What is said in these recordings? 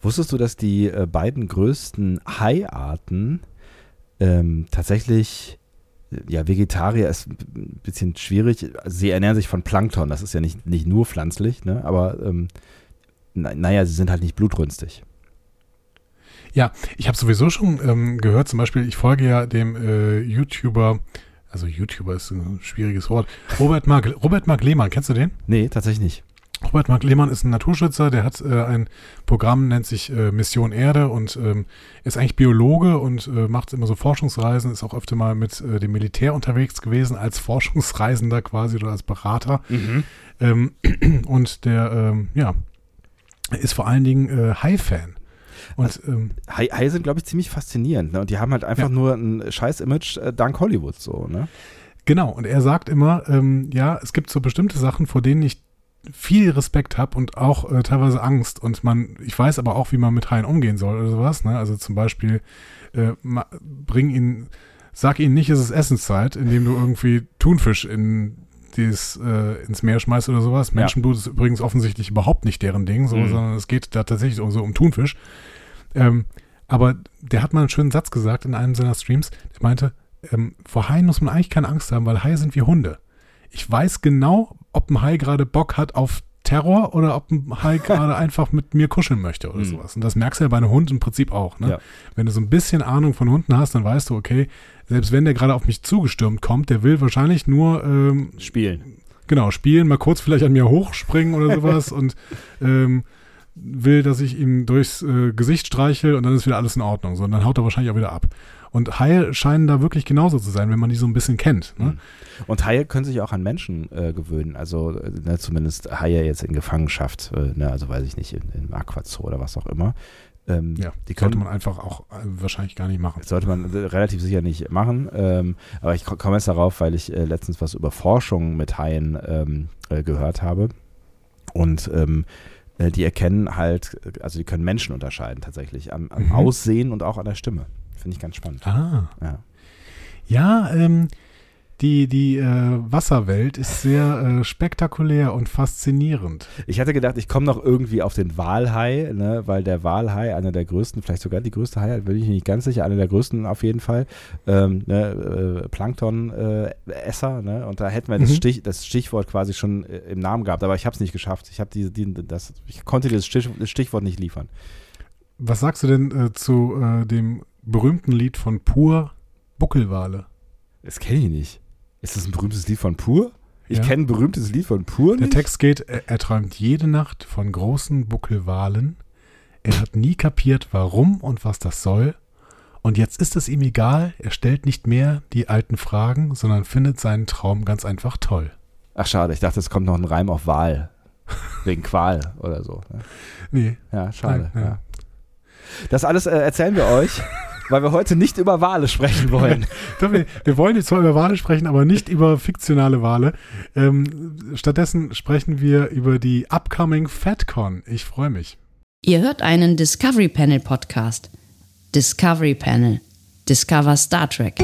Wusstest du, dass die äh, beiden größten Haiarten ähm, tatsächlich, äh, ja, Vegetarier ist ein bisschen schwierig. Sie ernähren sich von Plankton, das ist ja nicht, nicht nur pflanzlich, ne? aber ähm, na, naja, sie sind halt nicht blutrünstig. Ja, ich habe sowieso schon ähm, gehört, zum Beispiel, ich folge ja dem äh, YouTuber, also YouTuber ist ein schwieriges Wort, Robert Mark, Robert Mark Lehmann, kennst du den? Nee, tatsächlich nicht. Robert Mark Lehmann ist ein Naturschützer, der hat äh, ein Programm, nennt sich äh, Mission Erde und ähm, ist eigentlich Biologe und äh, macht immer so Forschungsreisen, ist auch öfter mal mit äh, dem Militär unterwegs gewesen, als Forschungsreisender quasi oder als Berater. Mhm. Ähm, und der, ähm, ja, ist vor allen Dingen äh, High-Fan. Und also, ähm, Hai, Hai sind, glaube ich, ziemlich faszinierend. Ne? Und die haben halt einfach ja. nur ein scheiß Image äh, dank Hollywood so, ne? Genau, und er sagt immer, ähm, ja, es gibt so bestimmte Sachen, vor denen ich viel Respekt habe und auch äh, teilweise Angst. Und man, ich weiß aber auch, wie man mit Haien umgehen soll oder sowas. Ne? Also zum Beispiel, äh, bring ihn, sag ihnen nicht, es ist Essenszeit, indem du irgendwie Thunfisch in dieses, äh, ins Meer schmeißt oder sowas. Menschenblut ja. ist übrigens offensichtlich überhaupt nicht deren Ding, so, mhm. sondern es geht da tatsächlich um, so um Thunfisch. Ähm, aber der hat mal einen schönen Satz gesagt in einem seiner Streams. Der meinte, ähm, vor Haien muss man eigentlich keine Angst haben, weil Haie sind wie Hunde. Ich weiß genau, ob ein Hai gerade Bock hat auf Terror oder ob ein Hai gerade einfach mit mir kuscheln möchte oder mhm. sowas. Und das merkst du ja bei einem Hund im Prinzip auch. Ne? Ja. Wenn du so ein bisschen Ahnung von Hunden hast, dann weißt du, okay, selbst wenn der gerade auf mich zugestürmt kommt, der will wahrscheinlich nur ähm, spielen. Genau, spielen, mal kurz vielleicht an mir hochspringen oder sowas und ähm, will, dass ich ihm durchs äh, Gesicht streichel und dann ist wieder alles in Ordnung. So, und dann haut er wahrscheinlich auch wieder ab. Und Haie scheinen da wirklich genauso zu sein, wenn man die so ein bisschen kennt. Ne? Mhm. Und Haie können sich auch an Menschen äh, gewöhnen. Also ne, zumindest Haie jetzt in Gefangenschaft, äh, ne, also weiß ich nicht, in, im Aquazoo oder was auch immer. Ähm, ja, die können, sollte man einfach auch äh, wahrscheinlich gar nicht machen. Sollte man relativ sicher nicht machen. Ähm, aber ich komme jetzt darauf, weil ich äh, letztens was über Forschung mit Haien ähm, äh, gehört habe. Und ähm, äh, die erkennen halt, also die können Menschen unterscheiden tatsächlich am, am mhm. Aussehen und auch an der Stimme. Finde ich ganz spannend. Ah. Ja, ja ähm, die, die äh, Wasserwelt ist sehr äh, spektakulär und faszinierend. Ich hatte gedacht, ich komme noch irgendwie auf den Walhai, ne, weil der Walhai, einer der größten, vielleicht sogar die größte Hai, bin ich nicht ganz sicher, einer der größten auf jeden Fall, ähm, ne, äh, Plankton-Esser, ne, und da hätten wir mhm. das, Stich, das Stichwort quasi schon äh, im Namen gehabt, aber ich habe es nicht geschafft. Ich, die, die, das, ich konnte dieses Stich, das Stichwort nicht liefern. Was sagst du denn äh, zu äh, dem berühmten Lied von Pur, Buckelwale? Das kenne ich nicht. Ist das ein berühmtes Lied von Pur? Ich ja. kenne ein berühmtes Lied von Pur nicht. Der Text geht, er, er träumt jede Nacht von großen Buckelwalen. Er hat nie kapiert, warum und was das soll. Und jetzt ist es ihm egal, er stellt nicht mehr die alten Fragen, sondern findet seinen Traum ganz einfach toll. Ach schade, ich dachte, es kommt noch ein Reim auf Wahl. Wegen Qual oder so. Ne? Nee. Ja, schade. Nein, ja. Das alles äh, erzählen wir euch weil wir heute nicht über Wale sprechen wollen. wir, wollen jetzt zwar über Wale sprechen, aber nicht über fiktionale Wale. Ähm, stattdessen sprechen wir über die upcoming FatCon. Ich freue mich. Ihr hört einen Discovery Panel Podcast. Discovery Panel. Discover Star Trek.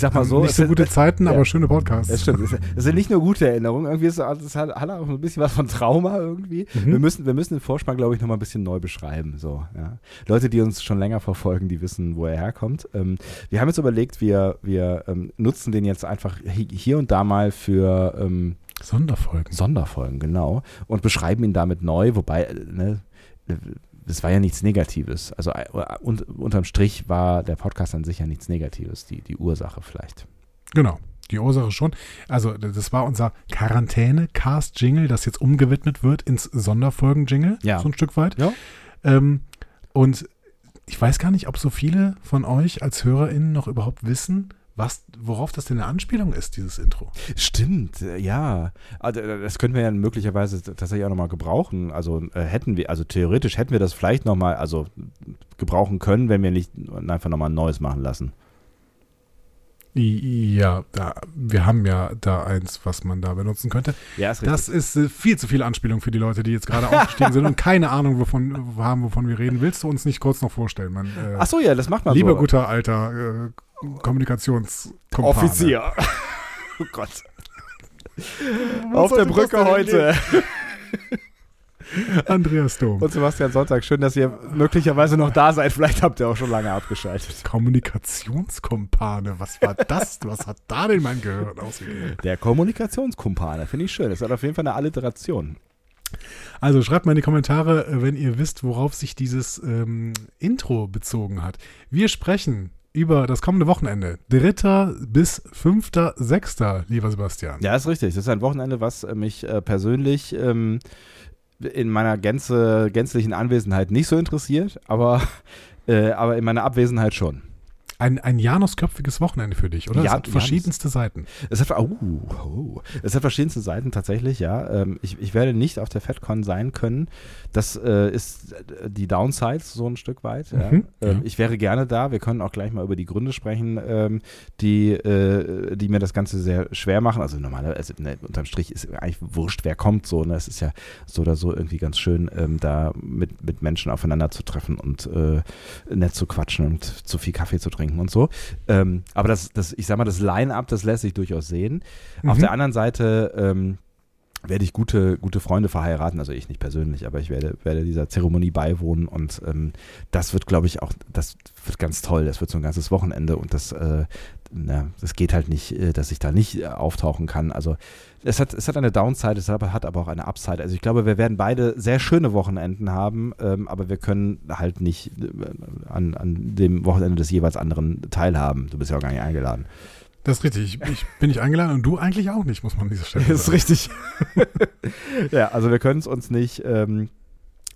Sag mal so. Nicht so gute Zeiten, ja. aber schöne Podcasts. Das stimmt. Das sind nicht nur gute Erinnerungen. Irgendwie ist das hat, hat auch ein bisschen was von Trauma irgendwie. Mhm. Wir, müssen, wir müssen den Vorspann, glaube ich, nochmal ein bisschen neu beschreiben. So, ja. Leute, die uns schon länger verfolgen, die wissen, wo er herkommt. Ähm, wir haben jetzt überlegt, wir, wir ähm, nutzen den jetzt einfach hier und da mal für ähm, Sonderfolgen. Sonderfolgen, genau. Und beschreiben ihn damit neu, wobei, äh, ne, das war ja nichts Negatives. Also äh, und, unterm Strich war der Podcast an sich ja nichts Negatives, die, die Ursache vielleicht. Genau, die Ursache schon. Also das war unser Quarantäne-Cast-Jingle, das jetzt umgewidmet wird ins Sonderfolgen-Jingle, ja. so ein Stück weit. Ja. Ähm, und ich weiß gar nicht, ob so viele von euch als HörerInnen noch überhaupt wissen, was, worauf das denn eine Anspielung ist, dieses Intro. Stimmt, äh, ja. Also, äh, das können wir ja möglicherweise tatsächlich auch nochmal gebrauchen. Also äh, hätten wir, also theoretisch hätten wir das vielleicht nochmal, also gebrauchen können, wenn wir nicht einfach nochmal ein neues machen lassen. Ja, da, wir haben ja da eins, was man da benutzen könnte. Ja, ist Das ist äh, viel zu viel Anspielung für die Leute, die jetzt gerade aufgestiegen sind und keine Ahnung wovon haben, wovon wir reden. Willst du uns nicht kurz noch vorstellen? Man, äh, Ach so, ja, das macht man lieber so. guter alter äh. Offizier. oh Gott. Auf der Brücke heute. Andreas Dom. Und Sebastian Sonntag, schön, dass ihr möglicherweise noch da seid. Vielleicht habt ihr auch schon lange abgeschaltet. Kommunikationskumpane, was war das? Was hat da denn mein Gehirn ausgegeben? Der Kommunikationskumpane, finde ich schön. Das hat auf jeden Fall eine Alliteration. Also schreibt mal in die Kommentare, wenn ihr wisst, worauf sich dieses ähm, Intro bezogen hat. Wir sprechen über das kommende Wochenende. 3. bis 5.6., lieber Sebastian. Ja, ist richtig. Das ist ein Wochenende, was mich äh, persönlich ähm, in meiner Gänze, gänzlichen Anwesenheit nicht so interessiert, aber, äh, aber in meiner Abwesenheit schon. Ein, ein janusköpfiges Wochenende für dich, oder? Ja, es hat verschiedenste Seiten. Es hat, oh, oh, es hat verschiedenste Seiten tatsächlich, ja. Ähm, ich, ich werde nicht auf der FedCon sein können. Das äh, ist äh, die Downside so ein Stück weit. Ja. Mhm, ähm, ja. Ich wäre gerne da. Wir können auch gleich mal über die Gründe sprechen, ähm, die, äh, die mir das Ganze sehr schwer machen. Also normalerweise, ne, unterm Strich ist eigentlich wurscht, wer kommt so. Ne? Es ist ja so oder so irgendwie ganz schön, ähm, da mit, mit Menschen aufeinander zu treffen und äh, nett zu quatschen und zu viel Kaffee zu trinken und so. Ähm, aber das, das, ich sag mal, das Line-Up, das lässt sich durchaus sehen. Auf Mhm. der anderen Seite ähm, werde ich gute, gute Freunde verheiraten, also ich nicht persönlich, aber ich werde, werde dieser Zeremonie beiwohnen und ähm, das wird, glaube ich, auch, das wird ganz toll. Das wird so ein ganzes Wochenende und das, äh, na, das geht halt nicht, äh, dass ich da nicht äh, auftauchen kann. Also es hat, es hat eine Downside, es hat, aber auch eine Upside. Also ich glaube, wir werden beide sehr schöne Wochenenden haben, ähm, aber wir können halt nicht äh, an, an dem Wochenende des jeweils anderen teilhaben. Du bist ja auch gar nicht eingeladen. Das ist richtig. Ich, ich bin nicht eingeladen und du eigentlich auch nicht, muss man an dieser Stelle Das ist sagen. richtig. ja, also wir können es uns nicht, ähm,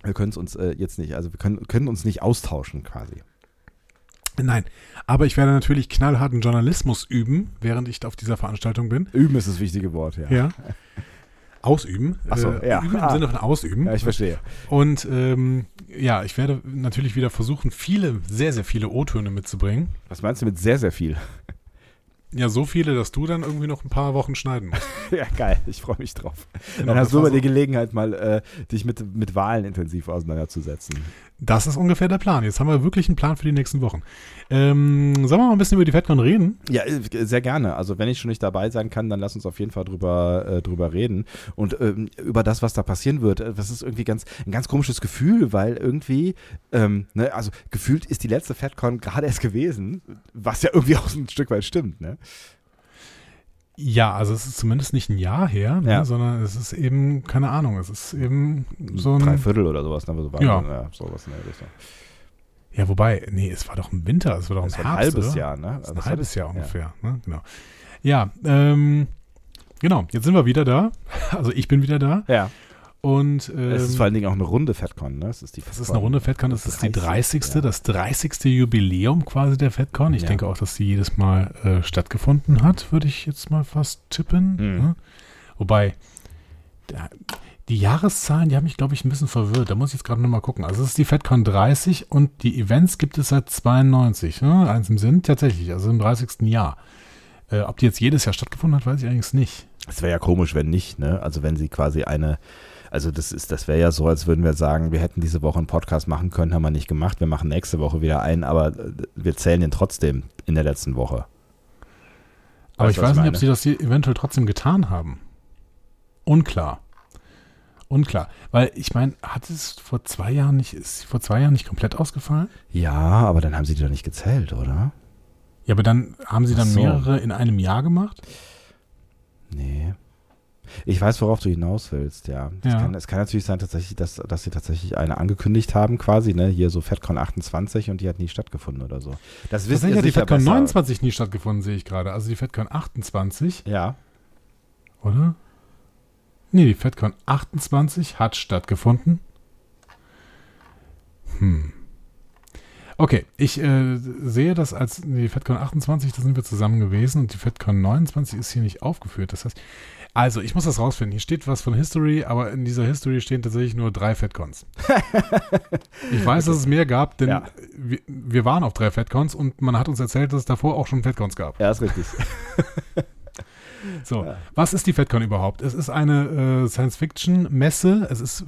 wir können es uns äh, jetzt nicht, also wir können, können uns nicht austauschen quasi. Nein, aber ich werde natürlich knallharten Journalismus üben, während ich auf dieser Veranstaltung bin. Üben ist das wichtige Wort, ja. Ja. Ausüben. Ach so, äh, ja. Üben im Ah. Sinne von ausüben. Ja, ich verstehe. Und ähm, ja, ich werde natürlich wieder versuchen, viele, sehr, sehr viele O-Töne mitzubringen. Was meinst du mit sehr, sehr viel? Ja, so viele, dass du dann irgendwie noch ein paar Wochen schneiden musst. ja, geil, ich freue mich drauf. Genau, Dann hast du so- die Gelegenheit, mal äh, dich mit, mit Wahlen intensiv auseinanderzusetzen. Das ist ungefähr der Plan. Jetzt haben wir wirklich einen Plan für die nächsten Wochen. Ähm, sollen wir mal ein bisschen über die FedCon reden? Ja, äh, sehr gerne. Also wenn ich schon nicht dabei sein kann, dann lass uns auf jeden Fall drüber, äh, drüber reden. Und ähm, über das, was da passieren wird. Äh, Das ist irgendwie ganz, ein ganz komisches Gefühl, weil irgendwie, ähm, ne, also gefühlt ist die letzte FedCon gerade erst gewesen, was ja irgendwie auch ein Stück weit stimmt, ne? Ja, also es ist zumindest nicht ein Jahr her, ne, Ja. sondern es ist eben, keine Ahnung, es ist eben so ein. Drei Viertel oder sowas, ne? So war Ja. ja sowas in der Richtung. Ja, wobei, nee, es war doch im Winter, es war doch im war ein Herbst. halbes oder? Jahr, ne? Also ein halbes Jahr ja. ungefähr, ne? Genau. Ja, ähm, genau, jetzt sind wir wieder da. Also ich bin wieder da. Ja. Und ähm, es ist vor allen Dingen auch eine runde FedCon, ne? Es ist die das ist eine Runde FedCon, das ist die 30. ja. das 30. Jubiläum quasi der FedCon. Ich Ja. denke auch, dass sie jedes Mal äh, stattgefunden hat, würde ich jetzt mal fast tippen. Mhm. Ne? Wobei, da, die Jahreszahlen, die haben mich, glaube ich, ein bisschen verwirrt. Da muss ich jetzt gerade nochmal gucken. Also es ist die FedCon 30 und die Events gibt es seit 92. Ne? Eins im Sinn, tatsächlich, also im 30. Jahr. Äh, ob die jetzt jedes Jahr stattgefunden hat, weiß ich allerdings nicht. Es wäre ja komisch, wenn nicht, ne? Also wenn sie quasi eine, also das ist, das wäre ja so, als würden wir sagen, wir hätten diese Woche einen Podcast machen können, haben wir nicht gemacht. Wir machen nächste Woche wieder einen, aber äh, wir zählen den trotzdem in der letzten Woche. Aber Weißt ich weiß ich nicht, ob sie das hier eventuell trotzdem getan haben. Unklar. Unklar. Weil ich meine, hat es vor zwei Jahren nicht, ist sie vor zwei Jahren nicht komplett ausgefallen? Ja, aber dann haben sie die doch nicht gezählt, oder? Ja, aber dann haben sie dann so. mehrere in einem Jahr gemacht? Nee. Ich weiß, worauf du hinaus willst, ja. Es, Ja. Kann, kann natürlich sein, tatsächlich, dass, dass sie tatsächlich eine angekündigt haben, quasi, ne? Hier so FedCon 28 und die hat nie stattgefunden oder so. Das wissen hat die FedCon besser. 29 nie stattgefunden, sehe ich gerade. Also die FedCon 28, Ja. oder? Nee, die FedCon 28 hat stattgefunden. Hm. Okay, ich äh, sehe das als die FedCon 28, da sind wir zusammen gewesen und die FedCon 29 ist hier nicht aufgeführt. Das heißt, also ich muss das rausfinden. Hier steht was von History, aber in dieser History stehen tatsächlich nur drei FedCons. ich weiß, dass es mehr gab, denn Ja. wir, wir waren auf drei FedCons und man hat uns erzählt, dass es davor auch schon FedCons gab. Ja, ist richtig. So, Ja. was ist die FedCon überhaupt? Es ist eine äh, Science-Fiction-Messe. Es ist,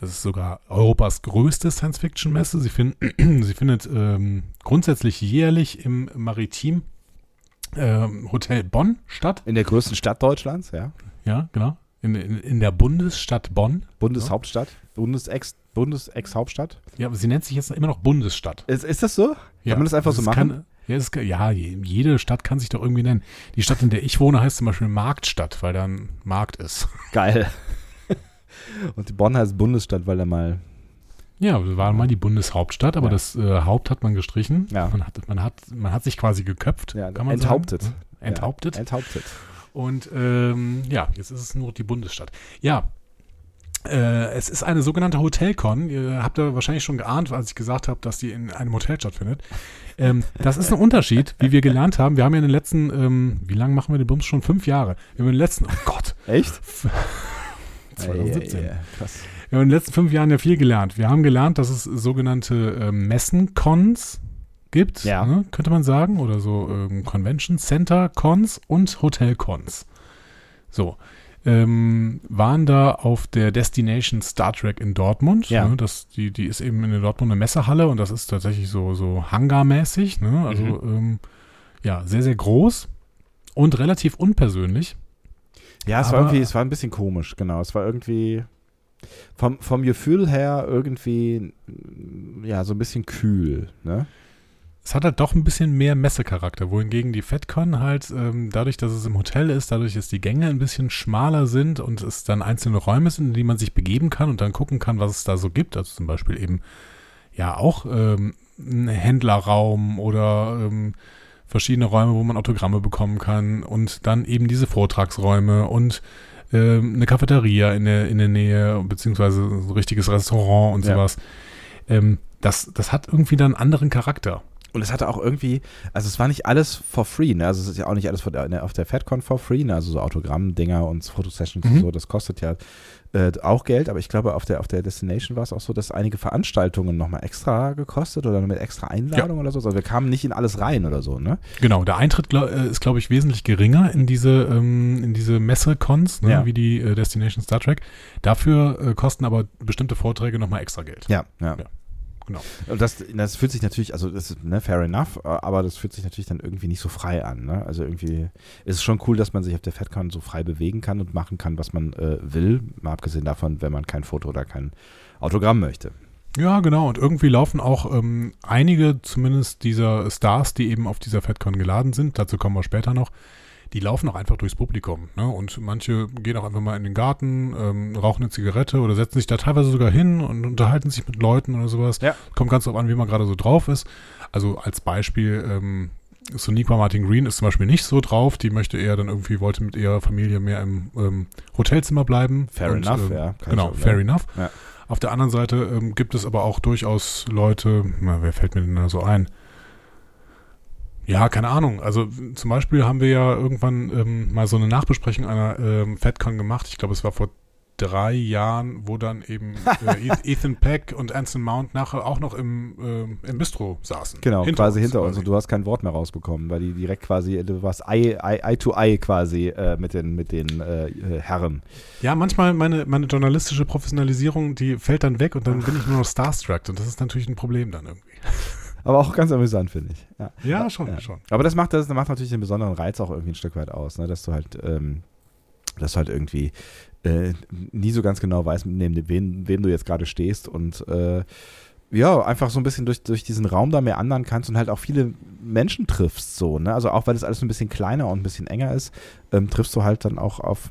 es ist sogar Europas größte Science-Fiction-Messe. Sie, find, sie findet ähm, grundsätzlich jährlich im Maritim ähm, Hotel Bonn statt. In der größten Stadt Deutschlands, ja. Ja, genau. In, in, in der Bundesstadt Bonn. Bundeshauptstadt, Bundesex, Bundesex-Hauptstadt. Ja, aber sie nennt sich jetzt immer noch Bundesstadt. Ist, ist das so? Ja, Kann man das einfach so es machen? Kann, ja, kann, ja, je- jede Stadt kann sich doch irgendwie nennen. Die Stadt, in der ich wohne, heißt zum Beispiel Marktstadt, weil da ein Markt ist. Geil. Und die Bonn heißt Bundesstadt, weil er mal. Ja, wir waren mal die Bundeshauptstadt, aber Ja. das äh, Haupt hat man gestrichen. Ja. Man, hat, man, hat, man hat sich quasi geköpft. Ja, kann man enthauptet. Sagen. Enthauptet. Ja, enthauptet. Und ähm, ja, jetzt ist es nur die Bundesstadt. Ja, äh, es ist eine sogenannte Hotelcon. Ihr habt ja wahrscheinlich schon geahnt, als ich gesagt habe, dass die in einem Hotel stattfindet. Ähm, das ist ein Unterschied, wie wir gelernt haben. Wir haben ja in den letzten, ähm, wie lange machen wir den Bums schon? Fünf Jahre. Wir haben in den letzten, oh Gott, Echt? 2017. Ey, ey, ey, krass. Wir haben in den letzten fünf Jahren ja viel gelernt. Wir haben gelernt, dass es sogenannte ähm, Messen-Cons gibt, Ja. ne, könnte man sagen, oder so ähm, Convention Center Cons und Hotel Cons. So. Ähm, waren da auf der Destination Star Trek in Dortmund. Ja. Ne, das, die, die ist eben in der Dortmunder Messehalle und das ist tatsächlich so, so Hangar-mäßig. Ne? Also Mhm. ähm, ja, sehr, sehr groß und relativ unpersönlich. Ja, es war Aber- irgendwie, es war ein bisschen komisch, genau. Es war irgendwie vom, vom Gefühl her irgendwie, ja, so ein bisschen kühl, ne? Es hat halt doch ein bisschen mehr Messecharakter, wohingegen die FedCon halt, ähm, dadurch, dass es im Hotel ist, dadurch, dass die Gänge ein bisschen schmaler sind und es dann einzelne Räume sind, in die man sich begeben kann und dann gucken kann, was es da so gibt. Also zum Beispiel eben ja auch ähm, ein Händlerraum oder ähm, verschiedene Räume, wo man Autogramme bekommen kann und dann eben diese Vortragsräume und ähm, eine Cafeteria in der, in der Nähe, beziehungsweise so ein richtiges Restaurant und Ja. sowas. Ähm, das, das hat irgendwie dann einen anderen Charakter. Und es hatte auch irgendwie, also es war nicht alles for free, ne? Also es ist ja auch nicht alles der, auf der FedCon for free, ne? Also so Autogramm-Dinger und Fotosessions und Mhm. so, das kostet ja äh, auch Geld, aber ich glaube, auf der, auf der Destination war es auch so, dass einige Veranstaltungen nochmal extra gekostet oder mit extra Einladung oder so. Also wir kamen nicht in alles rein oder so, ne? Genau, der Eintritt glaub, äh, ist, glaube ich, wesentlich geringer in diese, ähm, in diese Messe-Cons, ne, Ja. wie die äh, Destination Star Trek. Dafür äh, kosten aber bestimmte Vorträge nochmal extra Geld. Ja, ja. Ja, genau. Und das, das fühlt sich natürlich, also das ist ne, fair enough, aber das fühlt sich natürlich dann irgendwie nicht so frei an. Ne? Also irgendwie ist es schon cool, dass man sich auf der FedCon so frei bewegen kann und machen kann, was man äh, will. Mal abgesehen davon, wenn man kein Foto oder kein Autogramm möchte. Ja, genau. Und irgendwie laufen auch ähm, einige, zumindest dieser Stars, die eben auf dieser FedCon geladen sind, dazu kommen wir später noch, die laufen auch einfach durchs Publikum. Ne? Und manche gehen auch einfach mal in den Garten, ähm, rauchen eine Zigarette oder setzen sich da teilweise sogar hin und unterhalten sich mit Leuten oder sowas. Ja. Kommt ganz drauf an, wie man gerade so drauf ist. Also als Beispiel, ähm, Soniqua Martin Green ist zum Beispiel nicht so drauf. Die möchte eher dann irgendwie, wollte mit ihrer Familie mehr im ähm, Hotelzimmer bleiben. Fair Und, enough, ähm, ja, Genau, fair ja. enough. Ja. Auf der anderen Seite ähm, gibt es aber auch durchaus Leute, na, wer fällt mir denn da so ein? Ja, keine Ahnung. Also zum Beispiel haben wir ja irgendwann ähm, mal so eine Nachbesprechung einer ähm, FedCon gemacht. Ich glaube, es war vor drei Jahren, wo dann eben äh, Eth- Ethan Peck und Anson Mount nachher auch noch im, ähm, im Bistro saßen. Genau, quasi hinter uns. Und du hast kein Wort mehr rausbekommen, weil die direkt quasi, du warst Eye, Eye, Eye to Eye quasi äh, mit den, mit den äh, äh, Herren. Ja, manchmal meine, meine journalistische Professionalisierung, die fällt dann weg und dann bin ich nur noch starstruck und das ist natürlich ein Problem dann irgendwie. Aber auch ganz amüsant, finde ich. Ja. Ja, schon, Ja. schon. Aber das macht, das macht natürlich den besonderen Reiz auch irgendwie ein Stück weit aus, ne? dass du halt, ähm, dass du halt irgendwie äh, nie so ganz genau weißt, neben wem, wem du jetzt gerade stehst und äh, ja, einfach so ein bisschen durch, durch diesen Raum da mehr anderen kannst und halt auch viele Menschen triffst so, ne? Also auch weil das alles ein bisschen kleiner und ein bisschen enger ist, ähm, triffst du halt dann auch auf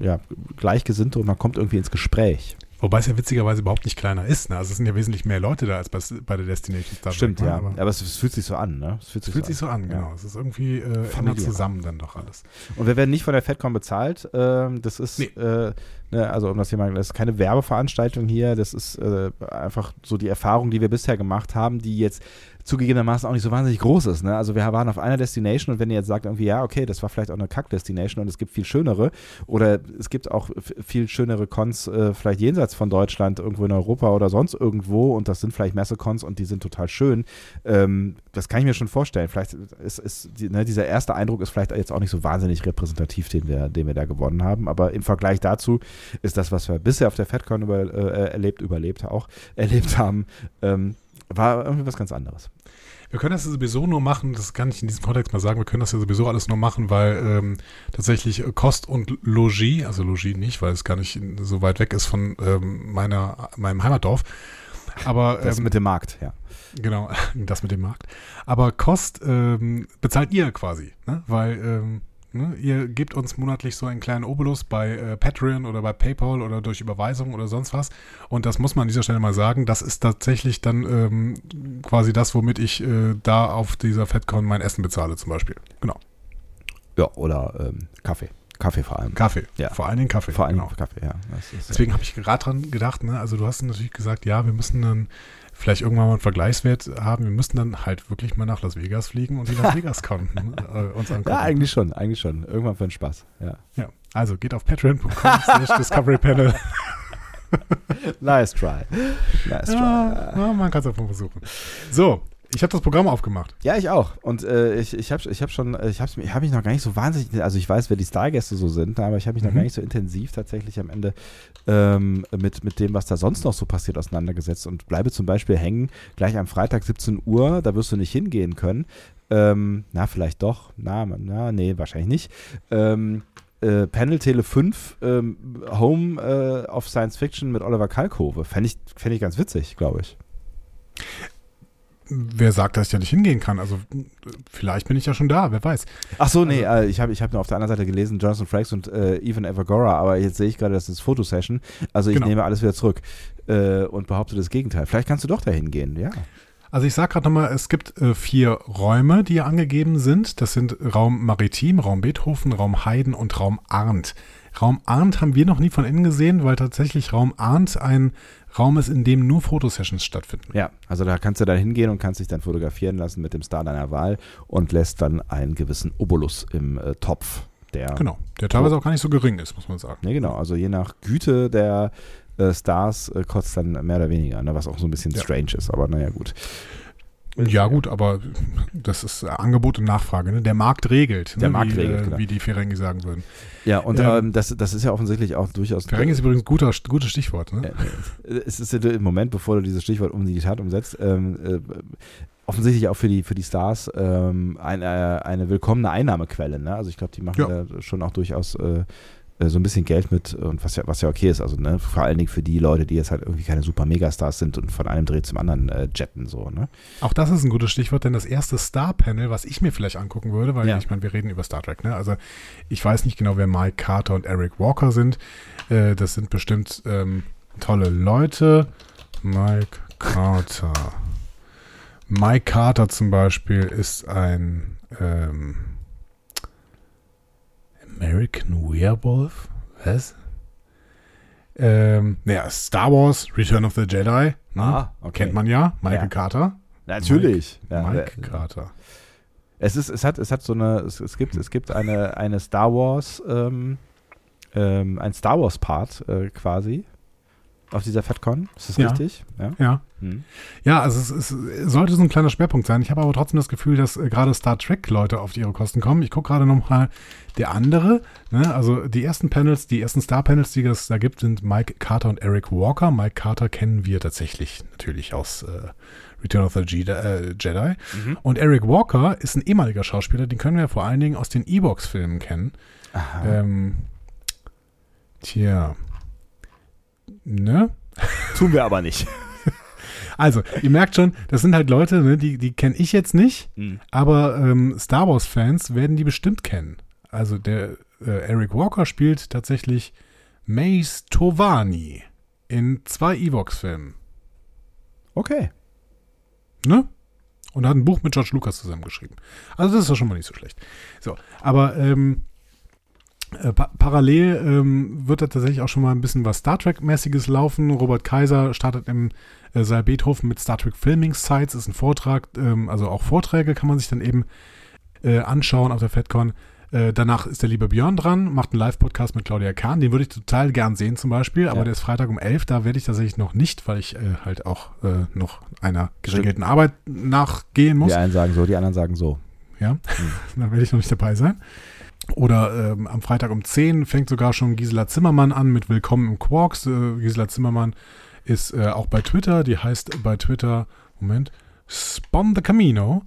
ja, Gleichgesinnte und man kommt irgendwie ins Gespräch. Wobei es ja witzigerweise überhaupt nicht kleiner ist. Ne? Also es sind ja wesentlich mehr Leute da als bei, bei der Destination Star Trek, Stimmt, ne? ja. Aber Aber, es, es fühlt sich so an, ne? Es fühlt es sich, fühlt so, sich so an, Ja. genau. Es ist irgendwie äh, Familiär. zusammen dann doch alles. Und wir werden nicht von der FedCon bezahlt. Ähm, das ist, Nee. äh, ne, also um das hier mal, das ist keine Werbeveranstaltung hier. Das ist äh, einfach so die Erfahrung, die wir bisher gemacht haben, die jetzt zugegebenermaßen auch nicht so wahnsinnig groß ist. Ne? Also wir waren auf einer Destination und wenn ihr jetzt sagt irgendwie, ja, okay, das war vielleicht auch eine Kack-Destination und es gibt viel schönere oder es gibt auch viel schönere Cons äh, vielleicht jenseits von Deutschland, irgendwo in Europa oder sonst irgendwo und das sind vielleicht Messecons und die sind total schön. Ähm, das kann ich mir schon vorstellen. Vielleicht ist, ist ne, dieser erste Eindruck ist vielleicht jetzt auch nicht so wahnsinnig repräsentativ, den wir, den wir da gewonnen haben, aber im Vergleich dazu ist das, was wir bisher auf der FedCon über, äh, erlebt, überlebt auch, erlebt haben, ähm, war irgendwie was ganz anderes. Wir können das ja sowieso nur machen, das kann ich in diesem Kontext mal sagen, wir können das ja sowieso alles nur machen, weil ähm, tatsächlich Kost und Logis, also Logis nicht, weil es gar nicht so weit weg ist von ähm, meiner, meinem Heimatdorf. Aber, das ähm, mit dem Markt, ja. Genau, das mit dem Markt. Aber Kost ähm, bezahlt ihr quasi, ne? weil ähm, Ne? Ihr gebt uns monatlich so einen kleinen Obolus bei äh, Patreon oder bei PayPal oder durch Überweisung oder sonst was. Und das muss man an dieser Stelle mal sagen. Das ist tatsächlich dann ähm, quasi das, womit ich äh, da auf dieser FedCon mein Essen bezahle, zum Beispiel. Genau. Ja, oder ähm, Kaffee. Kaffee vor allem. Kaffee, ja. Vor allen Dingen Kaffee. Vor allem genau. Kaffee, ja. Deswegen habe ich gerade dran gedacht, ne? also du hast natürlich gesagt, ja, wir müssen dann vielleicht irgendwann mal einen Vergleichswert haben. Wir müssten dann halt wirklich mal nach Las Vegas fliegen und die Las Vegas Konten äh, uns angucken. Ja, eigentlich schon, eigentlich schon. Irgendwann für den Spaß. Ja, ja also geht auf patreon.com Discovery Panel. nice try. Nice try. Ja, man kann es einfach versuchen. So, ich habe das Programm aufgemacht. Ja, ich auch. Und äh, ich, ich habe ich hab schon, ich habe hab mich noch gar nicht so wahnsinnig, also ich weiß, wer die Stargäste so sind, aber ich habe mich mhm. noch gar nicht so intensiv tatsächlich am Ende ähm, mit, mit dem, was da sonst noch so passiert, auseinandergesetzt und bleibe zum Beispiel hängen, gleich am Freitag 17 Uhr, da wirst du nicht hingehen können. Ähm, na, vielleicht doch. Na, na, nee, wahrscheinlich nicht. Ähm, äh, Panel Tele 5 ähm, Home äh, of Science Fiction mit Oliver Kalkhove. Fände ich, fänd ich ganz witzig, glaube ich wer sagt, dass ich ja nicht hingehen kann? Also vielleicht bin ich ja schon da, wer weiß. Ach so, nee, also, äh, ich habe ich hab nur auf der anderen Seite gelesen, Jonathan Frakes und äh, Evan Evagora, aber jetzt sehe ich gerade, das ist Fotosession. Also ich genau. nehme alles wieder zurück äh, und behaupte das Gegenteil. Vielleicht kannst du doch da hingehen, ja. Also ich sage gerade nochmal, es gibt äh, vier Räume, die angegeben sind. Das sind Raum Maritim, Raum Beethoven, Raum Heiden und Raum Arndt. Raum Arndt haben wir noch nie von innen gesehen, weil tatsächlich Raum Arndt ein Raum ist, in dem nur Fotosessions stattfinden. Ja, also da kannst du dann hingehen und kannst dich dann fotografieren lassen mit dem Star deiner Wahl und lässt dann einen gewissen Obolus im äh, Topf. Der genau, der teilweise auch gar nicht so gering ist, muss man sagen. Ne, genau, also je nach Güte der äh, Stars äh, kostet dann mehr oder weniger, ne, was auch so ein bisschen ja. strange ist, aber naja, gut. Ja, gut, aber das ist Angebot und Nachfrage. Ne? Der Markt regelt. Der ne? Markt wie, regelt, äh, genau. wie die Ferengi sagen würden. Ja, und ähm, das, das ist ja offensichtlich auch durchaus. Ferengi ist übrigens ein guter, gutes Stichwort. Ne? es ist im Moment, bevor du dieses Stichwort um die Tat umsetzt, ähm, äh, offensichtlich auch für die, für die Stars ähm, eine, eine willkommene Einnahmequelle. Ne? Also ich glaube, die machen ja. da schon auch durchaus äh, äh, so ein bisschen Geld mit und was ja, was ja okay ist. Also ne, vor allen Dingen für die Leute, die jetzt halt irgendwie keine super Megastars sind und von einem Dreh zum anderen äh, jetten so. Ne? Auch das ist ein gutes Stichwort, denn das erste Star-Panel, was ich mir vielleicht angucken würde, weil ja. ich meine, wir reden über Star Trek. Ne? Also ich weiß nicht genau, wer Mike Carter und Eric Walker sind. Äh, das sind bestimmt ähm, tolle Leute. Mike Carter. Mike Carter zum Beispiel ist ein ähm, American Werewolf? Was? Ähm, naja, Star Wars, Return of the Jedi. Ne? Ah, okay. Kennt man ja. Michael ja. Carter. Natürlich. Mike, ja, Mike Carter. Es ist, es hat, es hat so eine, es, es gibt, es gibt eine, eine Star Wars, ähm, ähm, ein Star Wars Part äh, quasi auf dieser FedCon. Ist das ja. richtig? Ja. Ja, hm. ja also es, es, sollte so ein kleiner Schwerpunkt sein. Ich habe aber trotzdem das Gefühl, dass äh, gerade Star Trek-Leute auf ihre Kosten kommen. Ich gucke gerade nochmal der andere. Ne? Also die ersten Panels, die ersten Star-Panels, die es da gibt, sind Mike Carter und Eric Walker. Mike Carter kennen wir tatsächlich natürlich aus äh, Return of the Jedi. Äh, Jedi. Mhm. Und Eric Walker ist ein ehemaliger Schauspieler, den können wir vor allen Dingen aus den E-Box-Filmen kennen. Ähm, tja. Ne? Tun wir aber nicht. Also, ihr merkt schon, das sind halt Leute, ne, die, die kenne ich jetzt nicht, mhm. aber ähm, Star Wars-Fans werden die bestimmt kennen. Also, der äh, Eric Walker spielt tatsächlich Mace Tovani in zwei Evox-Filmen. Okay. Ne? Und hat ein Buch mit George Lucas zusammengeschrieben. Also, das ist doch schon mal nicht so schlecht. So, aber ähm, Äh, pa parallel ähm, wird da tatsächlich auch schon mal ein bisschen was Star Trek-mäßiges laufen. Robert Kaiser startet im äh, Saal Beethoven mit Star Trek Filming Sites, ist ein Vortrag, ähm, also auch Vorträge kann man sich dann eben äh, anschauen auf der FedCon. Äh, danach ist der liebe Björn dran, macht einen Live-Podcast mit Claudia Kahn. Den würde ich total gern sehen zum Beispiel, aber Ja. der ist Freitag um 11. Da werde ich tatsächlich noch nicht, weil ich äh, halt auch noch einer geregelten Arbeit nachgehen muss. Die einen sagen so, die anderen sagen so. Ja, dann werde ich noch nicht dabei sein. Oder ähm, am Freitag um 10 fängt sogar schon Gisela Zimmermann an mit Willkommen im Quarks. Äh, Gisela Zimmermann ist äh, auch bei Twitter. Die heißt bei Twitter, Moment, Spawn the Camino.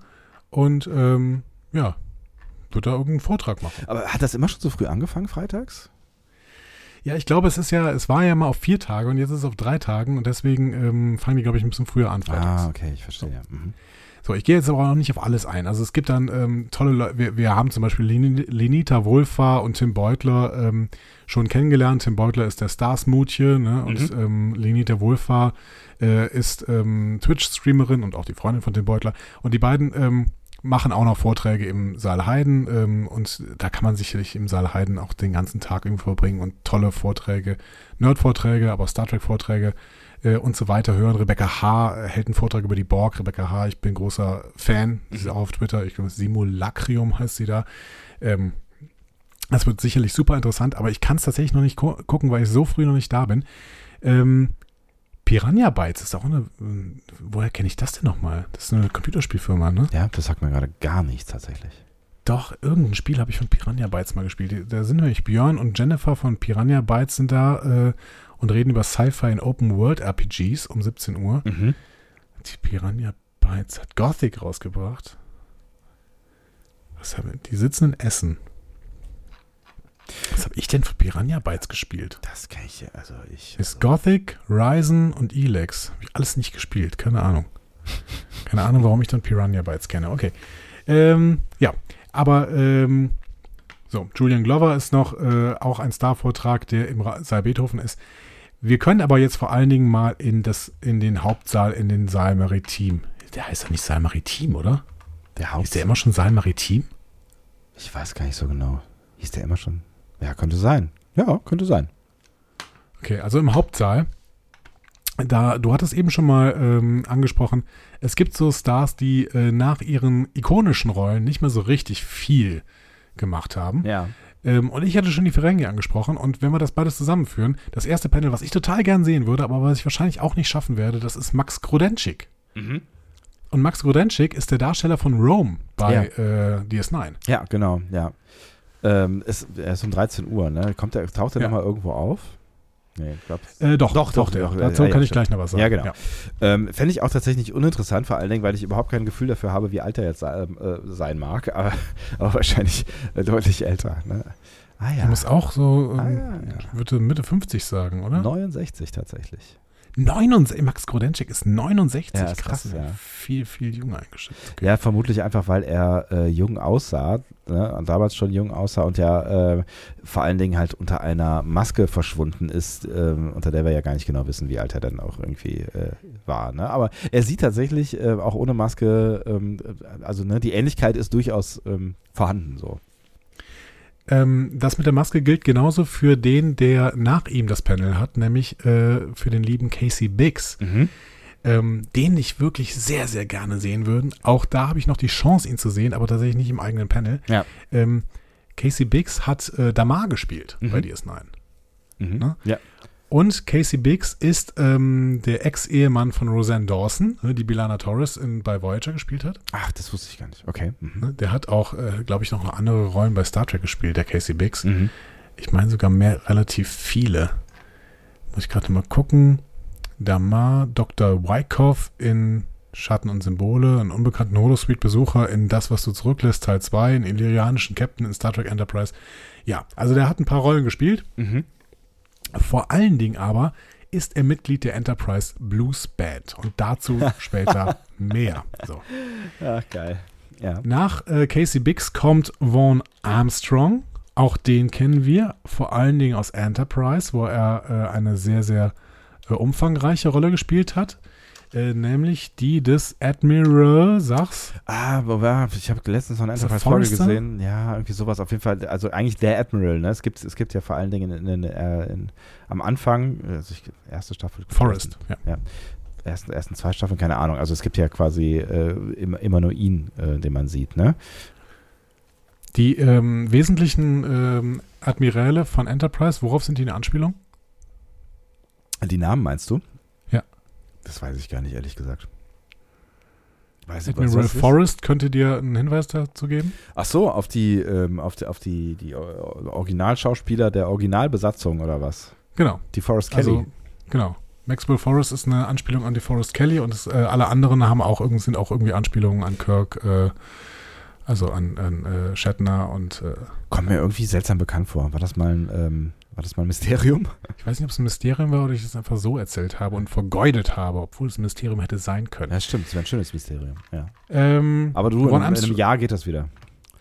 Und ähm, ja, wird da irgendeinen Vortrag machen. Aber hat das immer schon so früh angefangen, freitags? Ja, ich glaube, es ist ja, es war ja mal auf vier Tage und jetzt ist es auf drei Tagen und deswegen ähm, fangen die, glaube ich, ein bisschen früher an freitags. Ah, okay, ich verstehe. Mhm. So, ich gehe jetzt aber auch nicht auf alles ein. Also es gibt dann ähm, tolle Leute, wir, wir haben zum Beispiel Leni- Lenita Wohlfahr und Tim Beutler ähm, schon kennengelernt. Tim Beutler ist der Stars-Mutje ne? und ähm, Lenita Wohlfahr äh, ist ähm, Twitch-Streamerin und auch die Freundin von Tim Beutler. Und die beiden ähm, machen auch noch Vorträge im Saal Heiden ähm, und da kann man sicherlich im Saal Heiden auch den ganzen Tag irgendwie verbringen und tolle Vorträge, Nerd-Vorträge, aber Star Trek-Vorträge äh, und so weiter hören. Rebecca H. hält einen Vortrag über die Borg. Rebecca H., ich bin großer Fan, sie ist auch auf Twitter, ich glaube Simulacrium heißt sie da. Ähm, das wird sicherlich super interessant, aber ich kann es tatsächlich noch nicht gu gucken, weil ich so früh noch nicht da bin. Ähm, Piranha Bytes ist auch eine, äh, woher kenne ich das denn nochmal? Das ist eine Computerspielfirma, ne? Ja, das sagt mir gerade gar nichts tatsächlich. Doch, irgendein Spiel habe ich von Piranha Bytes mal gespielt. Da sind nämlich Björn und Jennifer von Piranha Bytes sind da äh, und reden über Sci-Fi in Open World RPGs um 17 Uhr. Mhm. Die Piranha Bytes hat Gothic rausgebracht. Was haben wir? Die sitzen in Essen. Was habe ich denn für Piranha Bytes gespielt? Das kenne ich ja, also ich. Ist Gothic, Ryzen und Elex. Habe ich alles nicht gespielt, keine Ahnung. Keine Ahnung, warum ich dann Piranha Bytes kenne. Okay. Ähm, ja, aber ähm, so, Julian Glover ist noch äh, auch ein Star-Vortrag, der im Saal Beethoven ist. Wir können aber jetzt vor allen Dingen mal in, das, in den Hauptsaal, in den Saal Maritim. Der heißt doch nicht Saal Maritim, oder? der Ist der immer schon Saal Maritim? Ich weiß gar nicht so genau. Hieß der immer schon? Ja, könnte sein. Ja, könnte sein. Okay, also im Hauptsaal. Da, du hattest eben schon mal ähm, angesprochen, es gibt so Stars, die äh, nach ihren ikonischen Rollen nicht mehr so richtig viel gemacht haben. Ja. Ähm, und ich hatte schon die Ferengi angesprochen. Und wenn wir das beides zusammenführen, das erste Panel, was ich total gern sehen würde, aber was ich wahrscheinlich auch nicht schaffen werde, das ist Max Grodenschik. Und Max Grodenschik ist der Darsteller von Rome bei äh, DS9. Ja, genau, ja. Ähm, es, er ist um 13 Uhr, ne? Kommt der, taucht er Ja. nochmal irgendwo auf? Nee. Äh, doch, Doch, doch, doch, doch, Dazu ja, kann ja, ich gleich noch was sagen. Ja, genau. Ähm, Fände ich auch tatsächlich nicht uninteressant, vor allen Dingen, weil ich überhaupt kein Gefühl dafür habe, wie alt er jetzt ähm, äh, sein mag, aber, aber wahrscheinlich äh, deutlich älter. Ne? Ah ja. Er muss auch so, ähm, Ah, ja, ja. würde Mitte 50 sagen, oder? 69 tatsächlich. 69, Max Grodenschik ist 69. Ja, ist krass, krass, ja. Viel, viel jünger eingeschätzt. Ja, vermutlich einfach, weil er äh, jung aussah, ne? damals schon jung aussah und ja äh, vor allen Dingen halt unter einer Maske verschwunden ist, ähm, unter der wir ja gar nicht genau wissen, wie alt er dann auch irgendwie äh, war. Ne? Aber er sieht tatsächlich äh, auch ohne Maske, ähm, also ne, die Ähnlichkeit ist durchaus ähm, vorhanden so. Ähm, das mit der Maske gilt genauso für den, der nach ihm das Panel hat, nämlich äh, für den lieben Casey Biggs, ähm, den ich wirklich sehr, sehr gerne sehen würde. Auch da habe ich noch die Chance, ihn zu sehen, aber tatsächlich nicht im eigenen Panel. Ja. Ähm, Casey Biggs hat äh, Damar gespielt Mhm. bei DS9. Mhm. Ne? Ja. Und Casey Biggs ist ähm, der Ex-Ehemann von Roseanne Dawson, ne, die Bilana Torres in, bei Voyager gespielt hat. Ach, das wusste ich gar nicht. Okay. Mhm. Ne? Der hat auch, äh, glaube ich, noch andere Rollen bei Star Trek gespielt, der Casey Biggs. Mhm. Ich meine sogar mehr, relativ viele. Muss ich gerade mal gucken. Damar, Dr. Wyckoff in Schatten und Symbole, einen unbekannten Holosuite-Besucher in Das, was du zurücklässt, Teil 2, einen illyrianischen Captain in Star Trek Enterprise. Ja, also der hat ein paar Rollen gespielt. Mhm. Vor allen Dingen aber ist er Mitglied der Enterprise Blues Band und dazu später mehr. So. Ach, geil. Ja. Nach äh, Casey Biggs kommt Vaughn Armstrong. Auch den kennen wir, vor allen Dingen aus Enterprise, wo er äh, eine sehr, sehr äh, umfangreiche Rolle gespielt hat. Äh, nämlich die des Admiral, sag's. Ah, ich habe letztens noch eine Enterprise-Folge gesehen. Ja, irgendwie sowas. Auf jeden Fall, also eigentlich der Admiral. Ne? Es, gibt, es gibt ja vor allen Dingen in, in, äh, in, am Anfang, also ich, erste Staffel. Forrest, ja. Ersten, ersten zwei Staffeln, keine Ahnung. Also es gibt ja quasi äh, immer, immer nur ihn, äh, den man sieht. Ne? Die ähm, wesentlichen ähm, Admiräle von Enterprise, worauf sind die eine Anspielung? Die Namen meinst du? Das weiß ich gar nicht, ehrlich gesagt. Weiß ich, was Admiral ist? Forrest könnte dir einen Hinweis dazu geben? Ach so, auf die, ähm, auf die, auf die, die Or- Originalschauspieler der Originalbesatzung oder was? Genau. Die Forrest Kelly. Also, genau. Maxwell Forrest ist eine Anspielung an die Forrest Kelly und es, äh, alle anderen haben auch sind auch irgendwie Anspielungen an Kirk, äh, also an, an äh, Shatner und äh, Kommt mir irgendwie seltsam bekannt vor. War das mal ein, ähm, war das mal ein Mysterium? ich weiß nicht, ob es ein Mysterium war oder ich es einfach so erzählt habe und vergeudet habe, obwohl es ein Mysterium hätte sein können. Ja, stimmt. Das wäre ein schönes Mysterium. Ja. Ähm, Aber du, in, in einem Jahr geht das wieder.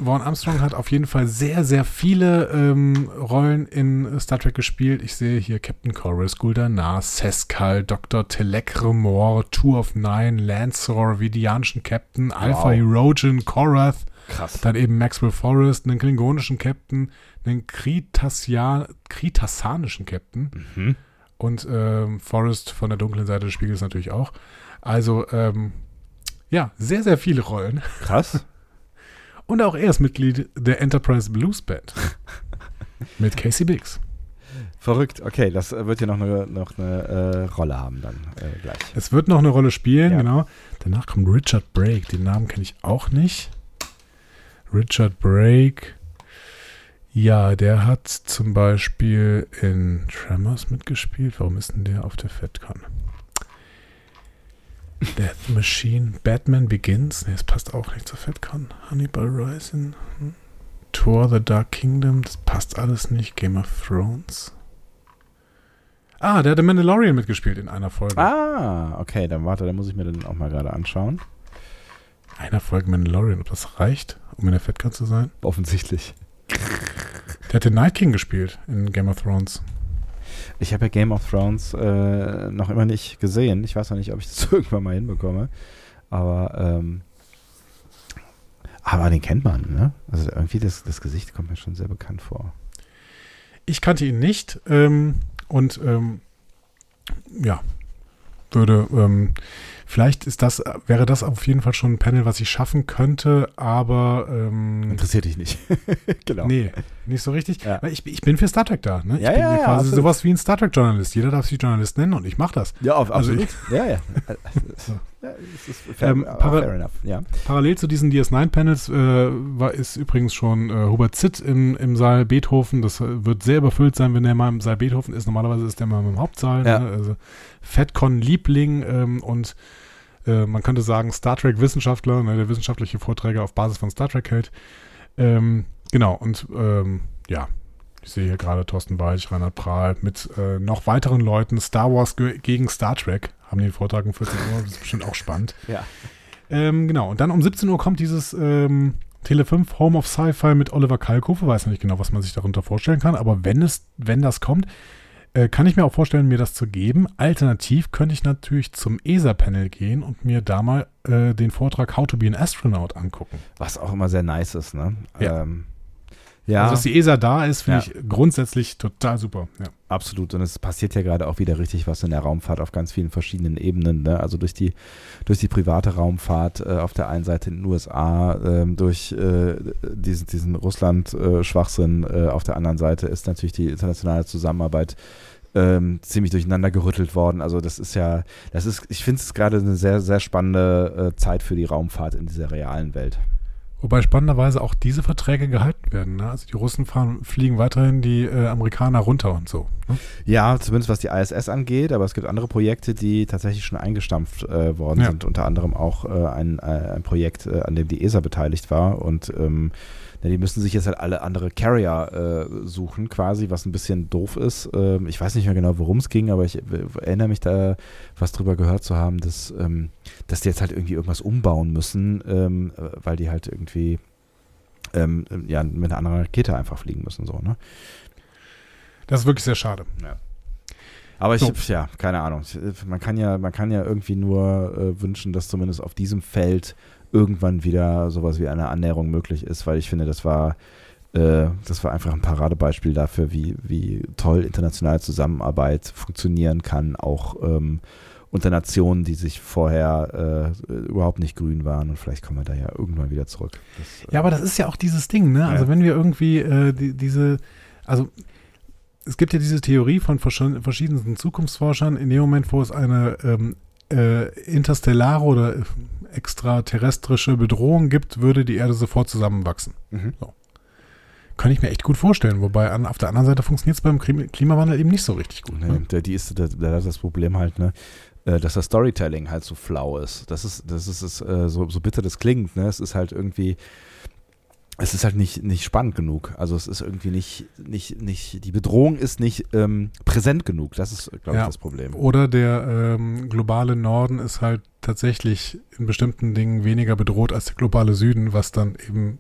Vaughn Armstrong hat auf jeden Fall sehr, sehr viele ähm, Rollen in Star Trek gespielt. Ich sehe hier Captain Chorus, Guldanar, Seskal, Dr. Telek Remor, Two of Nine, Lancor, Vidianischen Captain, Alpha Erogen, Korath, Krass. dann eben Maxwell Forrest, einen klingonischen Captain, einen Kritasia, kritassanischen Captain Mhm. und ähm, Forrest von der dunklen Seite des Spiegels natürlich auch. Also, ähm, ja, sehr, sehr viele Rollen. Krass. Und auch er ist Mitglied der Enterprise Blues Band. Mit Casey Biggs. Verrückt. Okay, das wird ja noch eine, noch eine äh, Rolle haben dann äh, gleich. Es wird noch eine Rolle spielen, Ja. genau. Danach kommt Richard Brake. Den Namen kenne ich auch nicht. Richard Brake. Ja, der hat zum Beispiel in Tremors mitgespielt. Warum ist denn der auf der FedCon? Death Machine, Batman Begins. Ne, das passt auch nicht zur FedCon. Hannibal Rising. Hm. Thor The Dark Kingdom. Das passt alles nicht. Game of Thrones. Ah, der hat The Mandalorian mitgespielt in einer Folge. Ah, okay, dann warte, dann muss ich mir den auch mal gerade anschauen. Einer Folge Mandalorian, ob das reicht, um in der FedCon zu sein? Offensichtlich. Der hat den Night King gespielt in Game of Thrones. Ich habe ja Game of Thrones äh, noch immer nicht gesehen. Ich weiß noch nicht, ob ich das irgendwann mal hinbekomme. Aber, ähm, aber den kennt man, ne? Also irgendwie das, das Gesicht kommt mir schon sehr bekannt vor. Ich kannte ihn nicht ähm, und ähm, ja, würde ähm, vielleicht ist das wäre das auf jeden Fall schon ein Panel, was ich schaffen könnte, aber ähm, Interessiert dich nicht. genau. nee, nicht so richtig. Ja. Ich, ich bin für Star Trek da. Ne? Ich Ja, bin ja, quasi absolut. sowas wie ein Star Trek Journalist. Jeder darf sich Journalist nennen und ich mache das. Ja, auf, Also absolut. ja, ja. Ja das ist fair, Ähm, para-. Ja. Parallel zu diesen DS9-Panels äh, war, ist übrigens schon äh, Hubert Zitt im, im Saal Beethoven. Das äh, wird sehr überfüllt sein, wenn der mal im Saal Beethoven ist. Normalerweise ist der mal im Hauptsaal. Ja. Ne? Also FedCon-Liebling ähm, und äh, man könnte sagen Star Trek-Wissenschaftler, ne? der wissenschaftliche Vorträge auf Basis von Star Trek hält. Ähm, genau, und ähm, ja, ich sehe hier gerade Thorsten Weich, Reinhard Prahl mit äh, noch weiteren Leuten. Star Wars ge gegen Star Trek haben den Vortrag um 14 Uhr. Das ist bestimmt auch spannend. Ja. Ähm, genau, und dann um 17 Uhr kommt dieses ähm, Tele 5 Home of Sci-Fi mit Oliver Kalkofe. Weiß nicht genau, was man sich darunter vorstellen kann, aber wenn es, wenn das kommt, äh, kann ich mir auch vorstellen, mir das zu geben. Alternativ könnte ich natürlich zum ESA-Panel gehen und mir da mal äh, den Vortrag How to be an Astronaut angucken. Was auch immer sehr nice ist, ne? Ja. Ähm, ja, Also, dass die ESA da ist, finde Ja. ich grundsätzlich total super. Ja. absolut. Und es passiert ja gerade auch wieder richtig was in der Raumfahrt auf ganz vielen verschiedenen Ebenen. Ne? Also durch die, durch die private Raumfahrt äh, auf der einen Seite in den USA, ähm, durch äh, diesen, diesen Russland-Schwachsinn äh, auf der anderen Seite ist natürlich die internationale Zusammenarbeit ähm, ziemlich durcheinander gerüttelt worden. Also das ist ja, das ist, ich finde es gerade eine sehr, sehr spannende äh, Zeit für die Raumfahrt in dieser realen Welt. Wobei spannenderweise auch diese Verträge gehalten werden. Ne? Also die Russen fahren, fliegen weiterhin die äh, Amerikaner runter und so. Ne? Ja, zumindest was die ISS angeht, aber es gibt andere Projekte, die tatsächlich schon eingestampft äh, worden Ja. sind. Unter anderem auch äh, ein, äh, ein Projekt, äh, an dem die ESA beteiligt war. Und ähm, ja, die müssen sich jetzt halt alle andere Carrier äh, suchen, quasi, was ein bisschen doof ist. Ähm, ich weiß nicht mehr genau, worum es ging, aber ich äh, erinnere mich da, was drüber gehört zu haben, dass, ähm, dass die jetzt halt irgendwie irgendwas umbauen müssen, ähm, äh, weil die halt irgendwie ähm, ja, mit einer anderen Rakete einfach fliegen müssen. So, ne? Das ist wirklich sehr schade. Ja. Aber ich, So. ja, keine Ahnung. Man kann ja, man kann ja irgendwie nur äh, wünschen, dass zumindest auf diesem Feld irgendwann wieder sowas wie eine Annäherung möglich ist, weil ich finde, das war, äh, das war einfach ein Paradebeispiel dafür, wie, wie toll internationale Zusammenarbeit funktionieren kann, auch ähm, unter Nationen, die sich vorher äh, überhaupt nicht grün waren. Und vielleicht kommen wir da ja irgendwann wieder zurück. Das, äh, Ja, aber das ist ja auch dieses Ding, ne? Also Ja. wenn wir irgendwie äh, die, diese, also es gibt ja diese Theorie von verschi- verschiedensten Zukunftsforschern, in dem Moment, wo es eine ähm, äh, interstellare oder äh, extraterrestrische Bedrohung gibt, würde die Erde sofort zusammenwachsen. mhm. Kann ich mir echt gut vorstellen. Wobei an, auf der anderen Seite funktioniert es beim Klim- Klimawandel eben nicht so richtig gut. Nee, Ne? der, die ist, der, der das Problem halt, ne, äh, dass das Storytelling halt so flau ist. Das ist, das ist, es, äh, so, so bitter das klingt, ne? Es ist halt irgendwie, es ist halt nicht, nicht spannend genug. Also es ist irgendwie nicht, nicht, nicht, die Bedrohung ist nicht ähm, präsent genug. Das ist, glaube ich, Ja. das Problem. Oder der ähm, globale Norden ist halt tatsächlich in bestimmten Dingen weniger bedroht als der globale Süden, was dann eben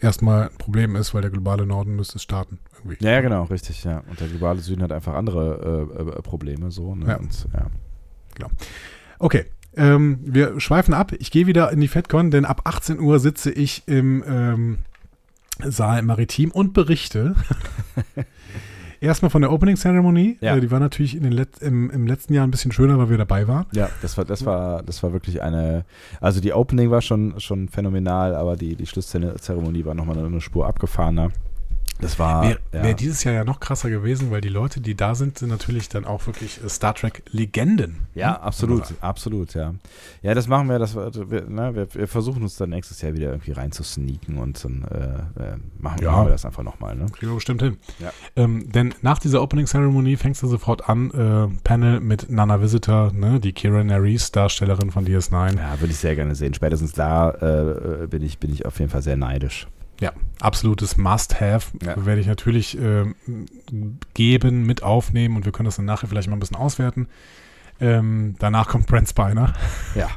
erstmal ein Problem ist, weil der globale Norden müsste starten. Irgendwie. Ja, genau, richtig, ja. Und der globale Süden hat einfach andere äh, äh, Probleme so. Ne? Ja. Und, ja. Okay, ähm, wir schweifen ab. Ich gehe wieder in die FedCon, denn ab 18 Uhr sitze ich im ähm, Saal Maritim und berichte. Erstmal von der Opening Ceremony. Ja. Äh, die war natürlich in den Let im, im letzten Jahr ein bisschen schöner, weil wir dabei waren. Ja, das war, das war, das war wirklich eine, also die Opening war schon, schon phänomenal, aber die, die Schlusszeremonie war nochmal eine Spur abgefahrener. Das war, Wäre ja. wär dieses Jahr ja noch krasser gewesen, weil die Leute, die da sind, sind natürlich dann auch wirklich äh, Star Trek-Legenden. ja, Hm? absolut, Oder? absolut, ja. Ja, das machen wir, das, wir, wir, ne, wir, wir versuchen uns dann nächstes Jahr wieder irgendwie reinzusneaken und dann äh, äh, machen, Ja. machen wir das einfach nochmal, ne? Kriegen wir bestimmt hin. Ja. Ähm, denn nach dieser Opening Ceremony fängst du sofort an, äh, Panel mit Nana Visitor, ne, die Kira Nerys, Darstellerin von DS9. Ja, würde ich sehr gerne sehen. Spätestens da äh, bin, ich, bin ich auf jeden Fall sehr neidisch. Ja, absolutes Must-Have. Ja. Werde ich natürlich ähm, geben, mit aufnehmen und wir können das dann nachher vielleicht mal ein bisschen auswerten. Ähm, danach kommt Brent Spiner. Ja.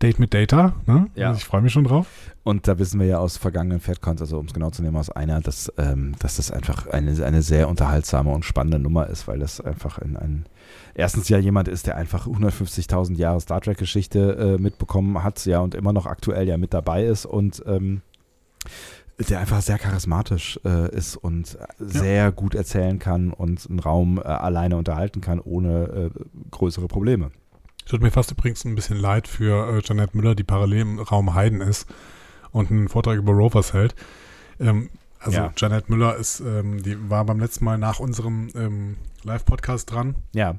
Date mit Data. Ne? Ja. Also ich freue mich schon drauf. Und da wissen wir ja aus vergangenen FedCons, also um es genau zu nehmen, aus einer, dass, ähm, dass das einfach eine, eine sehr unterhaltsame und spannende Nummer ist, weil das einfach in ein, erstens ja jemand ist, der einfach 150.000 Jahre Star Trek-Geschichte äh, mitbekommen hat, ja, und immer noch aktuell ja mit dabei ist und ähm, der einfach sehr charismatisch äh, ist und sehr gut erzählen kann und einen Raum äh, alleine unterhalten kann, ohne äh, größere Probleme. Tut mir fast übrigens ein bisschen leid für äh, Janette Müller, die parallel im Raum Heiden ist und einen Vortrag über Rovers hält. Ähm, also Ja. Janette Müller ist, ähm, die war beim letzten Mal nach unserem ähm, Live-Podcast dran. Ja,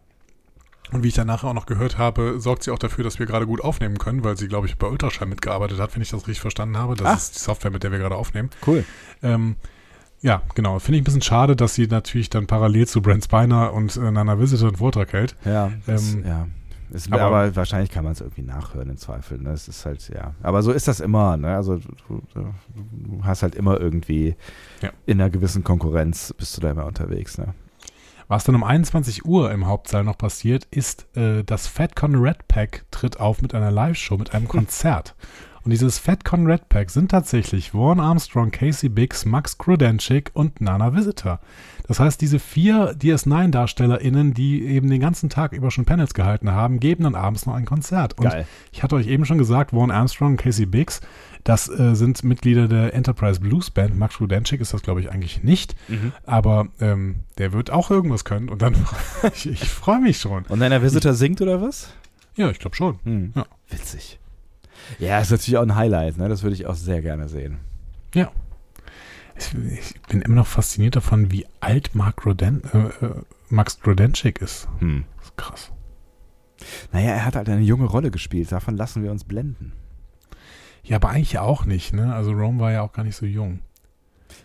Und wie ich danach auch noch gehört habe, sorgt sie auch dafür, dass wir gerade gut aufnehmen können, weil sie, glaube ich, bei Ultraschall mitgearbeitet hat, wenn ich das richtig verstanden habe. Das Ach. ist die Software, mit der wir gerade aufnehmen. cool. Ähm, ja, genau. Finde ich ein bisschen schade, dass sie natürlich dann parallel zu Brent Spiner und äh, Nana Visitor einen Vortrag hält. Ja, das, Ähm, ja. Es, aber- aber, wahrscheinlich kann man es irgendwie nachhören im Zweifel. Ne? Es ist halt, ja. Aber so ist das immer. Ne? Also du, du, du hast halt immer irgendwie Ja. in einer gewissen Konkurrenz bist du da immer unterwegs. Ne? Was dann um 21 Uhr im Hauptsaal noch passiert, ist, äh, das FatCon Red Pack tritt auf mit einer Live-Show, mit einem Konzert. Und dieses FatCon Red Pack sind tatsächlich Vaughn Armstrong, Casey Biggs, Max Krudenschik und Nana Visitor. Das heißt, diese vier DS9-DarstellerInnen, die eben den ganzen Tag über schon Panels gehalten haben, geben dann abends noch ein Konzert. Und Geil. ich hatte euch eben schon gesagt, Vaughn Armstrong und Casey Biggs, das äh, sind Mitglieder der Enterprise Blues Band. Max Krudenschik ist das, glaube ich, eigentlich nicht. Aber ähm, der wird auch irgendwas können und dann ich, ich freue mich schon. Und deiner Visitor singt oder was? Ja, ich glaube schon. Hm. Ja. Witzig. Ja, ist natürlich auch ein Highlight. Ne? Das würde ich auch sehr gerne sehen. Ich, ich bin immer noch fasziniert davon, wie alt Mark Roden, äh, äh, Max Grodenchik ist. Hm. Das ist krass. Naja, er hat halt eine junge Rolle gespielt. Davon lassen wir uns blenden. Ja, aber eigentlich auch nicht, ne? Also Rome war ja auch gar nicht so jung.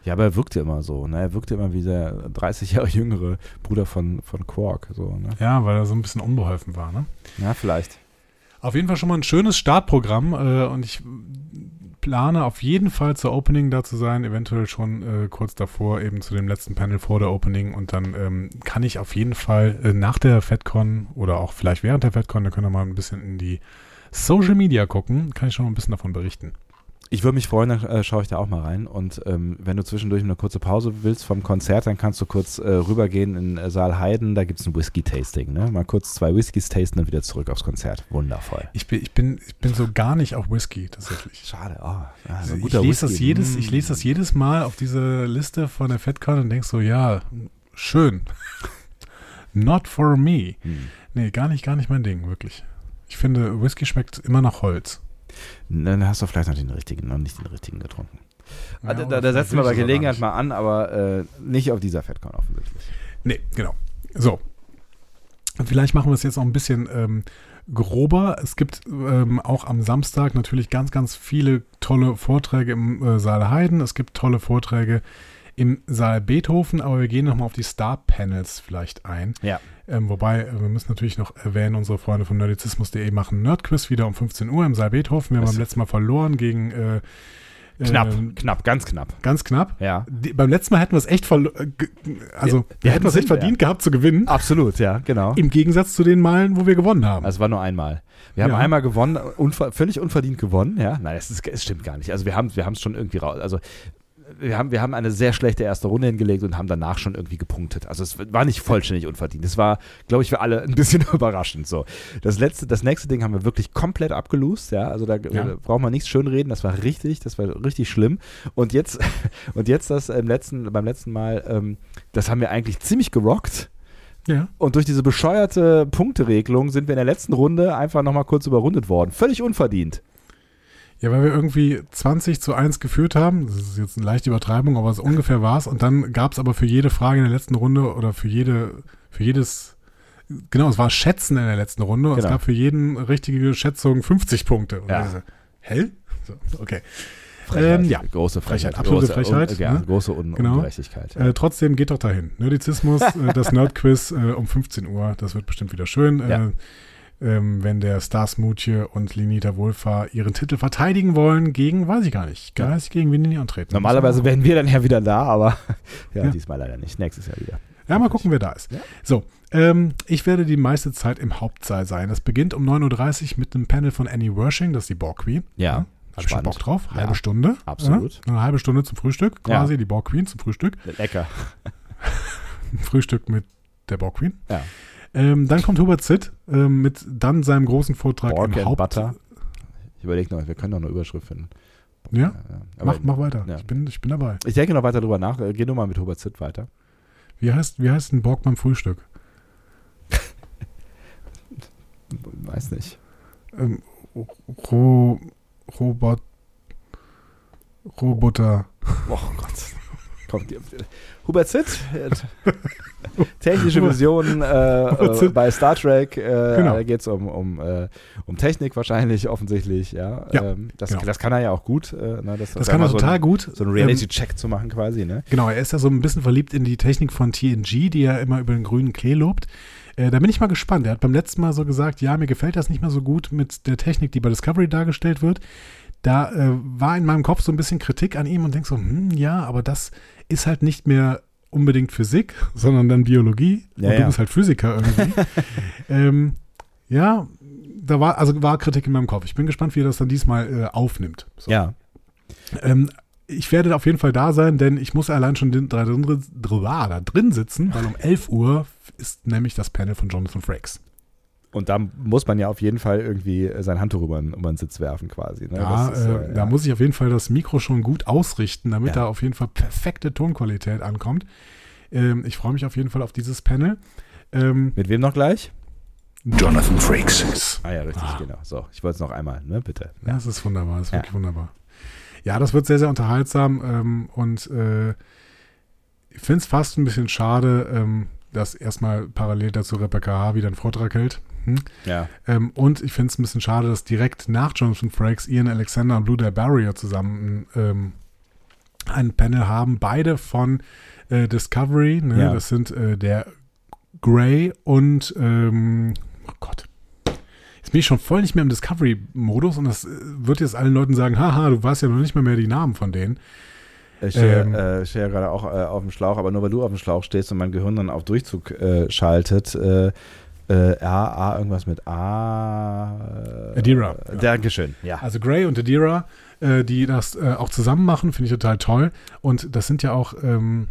Ja, aber er wirkte immer so. Ne? Er wirkte immer wie der 30 Jahre jüngere Bruder von, von Quark. So, ne? Ja, weil er so ein bisschen unbeholfen war, ne? Ja, vielleicht. Auf jeden Fall schon mal ein schönes Startprogramm äh, und ich plane auf jeden Fall zur Opening da zu sein, eventuell schon äh, kurz davor, eben zu dem letzten Panel vor der Opening und dann ähm, kann ich auf jeden Fall äh, nach der FedCon oder auch vielleicht während der FedCon, da können wir mal ein bisschen in die Social Media gucken, kann ich schon mal ein bisschen davon berichten. Ich würde mich freuen, dann äh, schaue ich da auch mal rein. Und ähm, wenn du zwischendurch eine kurze Pause willst vom Konzert, dann kannst du kurz äh, rübergehen in äh, Saal Heiden. Da gibt es ein Whisky-Tasting. Ne? Mal kurz zwei Whiskys tasten und wieder zurück aufs Konzert. Wundervoll. Ich bin, ich bin, ich bin so gar nicht auf Whisky tatsächlich. Schade. Oh, ja, Also ich, lese das jedes, Mm. ich lese das jedes Mal auf diese Liste von der FedCon und denke so, ja, schön. Not for me. Hm. Nee, gar nicht, gar nicht mein Ding, wirklich. Ich finde, Whisky schmeckt immer nach Holz. Dann hast du vielleicht noch den richtigen, noch nicht den richtigen getrunken. Ja, Ah, da, da setzen wir bei Gelegenheit mal an, aber äh, nicht auf dieser FedCon offensichtlich. Nee, genau. So. Vielleicht machen wir es jetzt noch ein bisschen ähm, grober. Es gibt ähm, auch am Samstag natürlich ganz, ganz viele tolle Vorträge im äh, Saal Heiden. Es gibt tolle Vorträge im Saal Beethoven, aber wir gehen nochmal auf die Star-Panels vielleicht ein. Ja. Ähm, wobei, äh, wir müssen natürlich noch erwähnen, unsere Freunde von nerdizismus.de machen Nerdquiz wieder um 15 Uhr im Saal Beethoven. Wir haben beim letzten Mal verloren gegen äh, Knapp, ähm, knapp, ganz knapp. ganz knapp. Ja. Die, beim letzten Mal hätten wir es echt verloren. Also, Wir- wir, wir hätten es echt verdient gehabt zu gewinnen. Absolut, ja, genau. Im Gegensatz zu den Malen, wo wir gewonnen haben. Also es war nur einmal. Wir haben Ja. einmal gewonnen, unver völlig unverdient gewonnen, ja. Nein, ist, das stimmt gar nicht. Also wir haben wir es schon irgendwie raus. Also wir haben, wir haben eine sehr schlechte erste Runde hingelegt und haben danach schon irgendwie gepunktet. Also es war nicht vollständig unverdient. Es war, glaube ich, für alle ein bisschen überraschend. So. Das letzte, das nächste Ding haben wir wirklich komplett abgelost, ja. Also da Ja. äh, braucht man nichts schönreden, das war richtig, das war richtig schlimm. Und jetzt, und jetzt das im letzten, beim letzten Mal, ähm, das haben wir eigentlich ziemlich gerockt. ja. Und durch diese bescheuerte Punkteregelung sind wir in der letzten Runde einfach nochmal kurz überrundet worden. Völlig unverdient. Ja, weil wir irgendwie 20 zu 1 geführt haben. Das ist jetzt eine leichte Übertreibung, aber so ungefähr war es. Und dann gab es aber für jede Frage in der letzten Runde oder für jede, für jedes, genau, es war Schätzen in der letzten Runde. Und es Genau. gab für jeden richtige Schätzung 50 Punkte. Und Ja. ich so, Hä? So, okay. Ähm, ja. Große Frechheit. Frechheit, absolute große, Frechheit, Un, ja, ne? große Un Genau. Ungerechtigkeit. Äh, trotzdem geht doch dahin. Nerdizismus, äh, das Nerdquiz äh, um 15 Uhr. Das wird bestimmt wieder schön. Ja. Äh, ähm, wenn der Stars Mutje und Linita Wohlfahr ihren Titel verteidigen wollen gegen, weiß ich gar nicht, Ja. weiß ich gegen wen die antreten. Normalerweise wären wir dann ja wieder da, aber ja, Ja. diesmal leider nicht. Nächstes Jahr wieder. Ja, mal gucken, wer da ist. Ja. So, ähm, ich werde die meiste Zeit im Hauptsaal sein. Das beginnt um 9.30 Uhr mit einem Panel von Annie Worshing, das ist die Borg Queen. Ja, Hab ich schon. Bock drauf. Ja. Halbe Stunde. Absolut. Ja, eine halbe Stunde zum Frühstück, Ja. quasi, die Borg Queen zum Frühstück. Lecker. Frühstück mit der Borg Queen. Ja. Ähm, dann kommt Hubert Zitt ähm, mit dann seinem großen Vortrag Borg im Haupt. Butter. Ich überlege noch, wir können doch eine Überschrift finden. Ja, Ja, aber mach, mach weiter. ja. Ich, bin, ich bin dabei. Ich denke noch weiter drüber nach. Äh, Geh nur mal mit Hubert Zitt weiter. Wie heißt, wie heißt ein Borg beim Frühstück? Weiß nicht. Ähm, Ro, Robot, Roboter. Oh Gott. Kommt Hubert Zitt, äh, technische Visionen äh, äh, bei Star Trek. Äh, Genau. Da geht es um, um, äh, um Technik wahrscheinlich, offensichtlich. Ja, Ja, ähm, das, genau. das kann er ja auch gut. Äh, ne, das Das kann er so total ein, gut. So einen Reality-Check zu machen quasi. Ne? Genau, er ist ja so ein bisschen verliebt in die Technik von TNG, die er immer über den grünen Klee lobt. Äh, da bin ich mal gespannt. Er hat beim letzten Mal so gesagt, ja, mir gefällt das nicht mehr so gut mit der Technik, die bei Discovery dargestellt wird. Da äh, war in meinem Kopf so ein bisschen Kritik an ihm und denk so, hm, ja, aber das ist halt nicht mehr unbedingt Physik, sondern dann Biologie. Ja, und du ja. bist halt Physiker irgendwie. ähm, ja, da war, also war Kritik in meinem Kopf. Ich bin gespannt, wie er das dann diesmal äh, aufnimmt. So. Ja. Ähm, ich werde auf jeden Fall da sein, denn ich muss allein schon drin, drin, drin, da drin sitzen, weil um 11 Uhr ist nämlich das Panel von Jonathan Frakes. Und da muss man ja auf jeden Fall irgendwie äh, sein Handtuch über, den- über den Sitz werfen quasi. Ne? Ja, Das ist, äh, da ja. muss ich auf jeden Fall das Mikro schon gut ausrichten, damit Ja. da auf jeden Fall perfekte Tonqualität ankommt. Ähm, ich freue mich auf jeden Fall auf dieses Panel. Ähm, Mit wem noch gleich? Jonathan Frakes. Ah ja, richtig, Ah. genau. So, ich wollte es noch einmal, ne, bitte. Ja, das ist wunderbar, das ist Ja. wirklich wunderbar. Ja, das wird sehr, sehr unterhaltsam ähm, und äh, ich finde es fast ein bisschen schade, ähm, dass erstmal parallel dazu Rebecca H. wieder einen Vortrag hält. Hm? Ja. Ähm, und ich finde es ein bisschen schade, dass direkt nach Jonathan Frakes Ian Alexander und Blue Dare Barrier zusammen ähm, ein Panel haben, beide von äh, Discovery. Ne? Ja. Das sind äh, der Grey und ähm, oh Gott. Jetzt bin ich schon voll nicht mehr im Discovery-Modus und das äh, wird jetzt allen Leuten sagen, haha, du weißt ja noch nicht mal mehr die Namen von denen. Ich stehe, Ähm. äh, ich stehe ja gerade auch äh, auf dem Schlauch, aber nur weil du auf dem Schlauch stehst und mein Gehirn dann auf Durchzug äh, schaltet, äh, A, A, irgendwas mit A. Äh, Adira, Äh, ja. Dankeschön, ja. Also Grey und Adira äh, die das äh, auch zusammen machen, finde ich total toll. Und das sind ja auch ähm,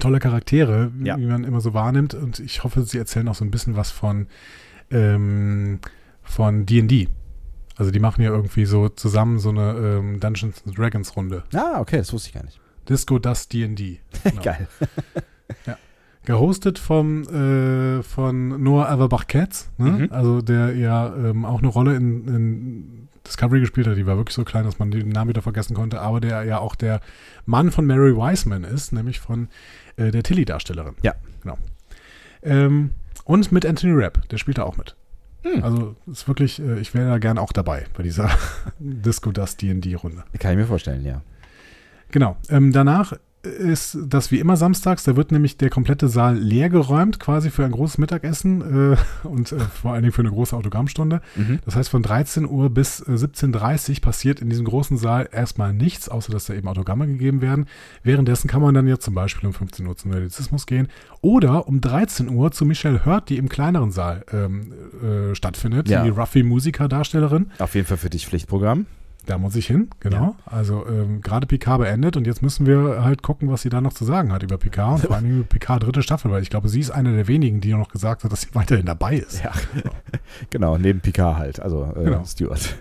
tolle Charaktere, wie, Ja. wie man immer so wahrnimmt. Und ich hoffe, sie erzählen auch so ein bisschen was von ähm, von D&D. Also die machen ja irgendwie so zusammen so eine ähm, Dungeons and Dragons Runde. Ah, okay, das wusste ich gar nicht. Disco Das D&D. Genau. Geil. Gehostet vom, äh, von Noah Averbach-Katz, ne? Mhm. also der ja ähm, auch eine Rolle in, in Discovery gespielt hat. Die war wirklich so klein, dass man den Namen wieder vergessen konnte, aber der ja auch der Mann von Mary Wiseman ist, nämlich von äh, der Tilly-Darstellerin. Ja. Genau. Ähm, und mit Anthony Rapp, der spielt da auch mit. Hm. Also ist wirklich, äh, ich wäre da gern auch dabei bei dieser Disco Das D&D-Runde. Kann ich mir vorstellen, ja. Genau. Ähm, danach ist das wie immer samstags. Da wird nämlich der komplette Saal leer geräumt, quasi für ein großes Mittagessen äh, und äh, vor allen Dingen für eine große Autogrammstunde. Mhm. Das heißt, von 13 Uhr bis äh, 17.30 Uhr passiert in diesem großen Saal erstmal nichts, außer dass da eben Autogramme gegeben werden. Währenddessen kann man dann jetzt zum Beispiel um 15 Uhr zum Nerdizismus gehen oder um 13 Uhr zu Michelle Hurt, die im kleineren Saal ähm, äh, stattfindet, Ja. die Ruffy-Musiker-Darstellerin. Auf jeden Fall für dich Pflichtprogramm. Da muss ich hin, genau. Also ähm, gerade Picard beendet und jetzt müssen wir halt gucken, was sie da noch zu sagen hat über Picard und vor allem über Picard dritte Staffel, weil ich glaube, sie ist eine der wenigen, die noch gesagt hat, dass sie weiterhin dabei ist. Ja. genau, neben Picard halt, also äh, Genau. Stuart.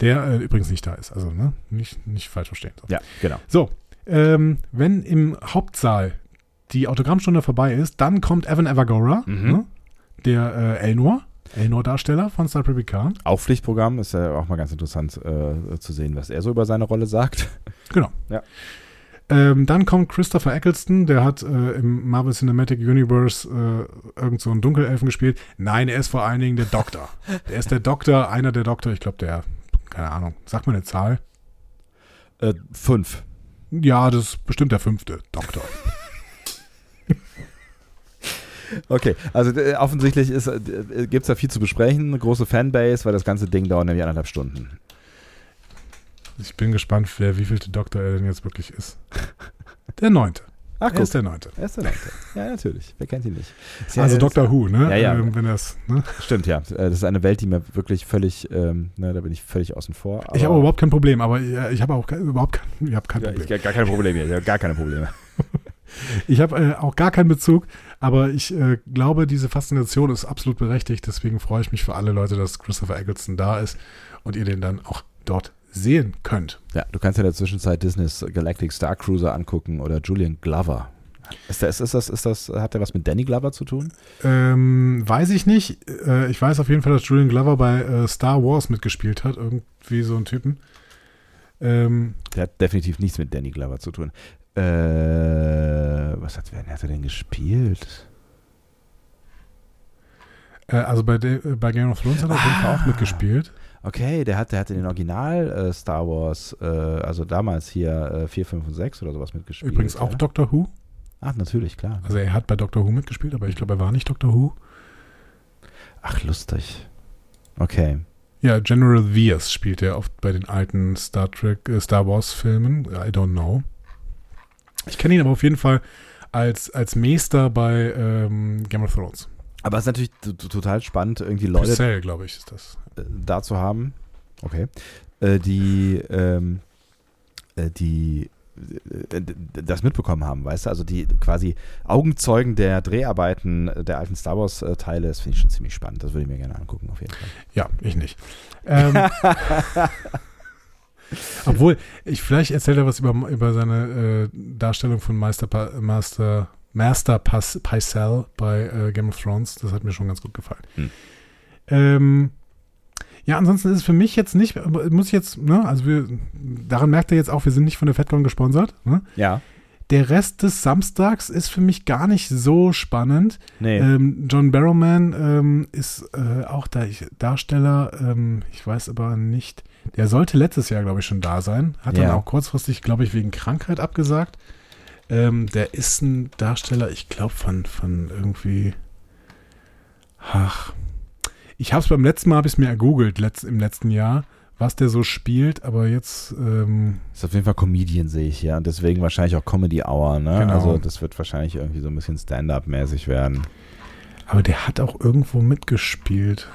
Der äh, übrigens nicht da ist, also ne, nicht, nicht falsch verstehen. So, Ja, genau. so ähm, wenn im Hauptsaal die Autogrammstunde vorbei ist, dann kommt Evan Evagora, Mhm. ne, der äh, Elnor, Elnor-Darsteller von Star Trek Picard. Auch Pflichtprogramm ist ja auch mal ganz interessant äh, zu sehen, was er so über seine Rolle sagt. Genau. Ja. Ähm, dann kommt Christopher Eccleston, der hat äh, im Marvel Cinematic Universe äh, irgend so einen Dunkelelfen gespielt. Nein, er ist vor allen Dingen der Doktor. Der ist der Doktor, einer der Doktor, ich glaube der, keine Ahnung, sag mal eine Zahl. Äh, fünf. Ja, das ist bestimmt der fünfte Doktor. Okay, also äh, offensichtlich äh, gibt es da viel zu besprechen. Eine große Fanbase, weil das ganze Ding dauert nämlich anderthalb Stunden. Ich bin gespannt, wer wievielte Doktor er denn jetzt wirklich ist. Der neunte. Ach, er ist der neunte. Er ist der Neunte. Ja, natürlich. Wer kennt ihn nicht? Ja- Also Doctor Who, ne? Ja, ja. Ähm, wenn das, ne? Stimmt, ja. Äh, Das ist eine Welt, die mir wirklich völlig, ähm, ne, da bin ich völlig außen vor. ich habe überhaupt kein Problem, aber äh, ich habe auch ke- überhaupt kein, ich habe kein ja, Problem. ich, gar keine Probleme. Ich habe gar keine Probleme. Ich habe äh, auch gar keinen Bezug, aber ich äh, glaube, diese Faszination ist absolut berechtigt. Deswegen freue ich mich für alle Leute, dass Christopher Eccleston da ist und ihr den dann auch dort sehen könnt. Ja, du kannst ja in der Zwischenzeit Disney's Galactic Star Cruiser angucken oder Julian Glover. Ist das, ist das, ist das, hat der was mit Danny Glover zu tun? Ähm, weiß ich nicht. Äh, ich weiß auf jeden Fall, dass Julian Glover bei äh, Star Wars mitgespielt hat. Irgendwie so ein Typen. Ähm, Der hat definitiv nichts mit Danny Glover zu tun. Äh, was hat, wer hat er denn gespielt? äh, also bei, de, äh, bei Game of Thrones hat er auf jeden Fall auch Ah. mitgespielt. Okay, der hat, der hat in den Original äh, Star Wars, äh, also damals hier äh, 4, 5 und 6 oder sowas mitgespielt. Übrigens auch ja? Doctor Who. Ach, natürlich, klar. Also er hat bei Doctor Who mitgespielt, aber ich glaube, er war nicht Doctor Who. Ach, lustig. Okay. Ja, General Veers spielt er oft bei den alten Star Trek, äh, Star Wars Filmen. I don't know. Ich kenne ihn aber auf jeden Fall als, als Meister bei ähm, Game of Thrones. Aber es ist natürlich total spannend, irgendwie Leute Purcell, glaube ich, ist das. äh, da zu haben, okay, äh, die, ähm, äh, die äh, das mitbekommen haben, weißt du, also die quasi Augenzeugen der Dreharbeiten der alten Star Wars Teile, das finde ich schon ziemlich spannend, das würde ich mir gerne angucken, auf jeden Fall. Ja, ich nicht. Ähm, obwohl, ich vielleicht erzählt er was über, über seine äh, Darstellung von Meister, pa Master, Master Pas Pycelle bei äh, Game of Thrones. Das hat mir schon ganz gut gefallen. Hm. Ähm, ja, ansonsten ist es für mich jetzt nicht, muss ich jetzt, ne, also wir, daran merkt ihr jetzt auch, wir sind nicht von der FedCon gesponsert. Ne? Ja, Der Rest des Samstags ist für mich gar nicht so spannend. nee, Ähm, John Barrowman ähm, ist äh, auch da ich, Darsteller, ähm, ich weiß aber nicht. Der sollte letztes Jahr, glaube ich, schon da sein. Hat dann Ja. auch kurzfristig, glaube ich, wegen Krankheit abgesagt. Ähm, der ist ein Darsteller, ich glaube, von, von irgendwie. Ach. Ich habe es beim letzten Mal, habe ich es mir ergoogelt, letzt, im letzten Jahr, was der so spielt, aber jetzt. Ähm, ist auf jeden Fall Comedian, sehe ich hier, und deswegen wahrscheinlich auch Comedy Hour, ne, Genau. also das wird wahrscheinlich irgendwie so ein bisschen Stand-Up-mäßig werden. aber der hat auch irgendwo mitgespielt.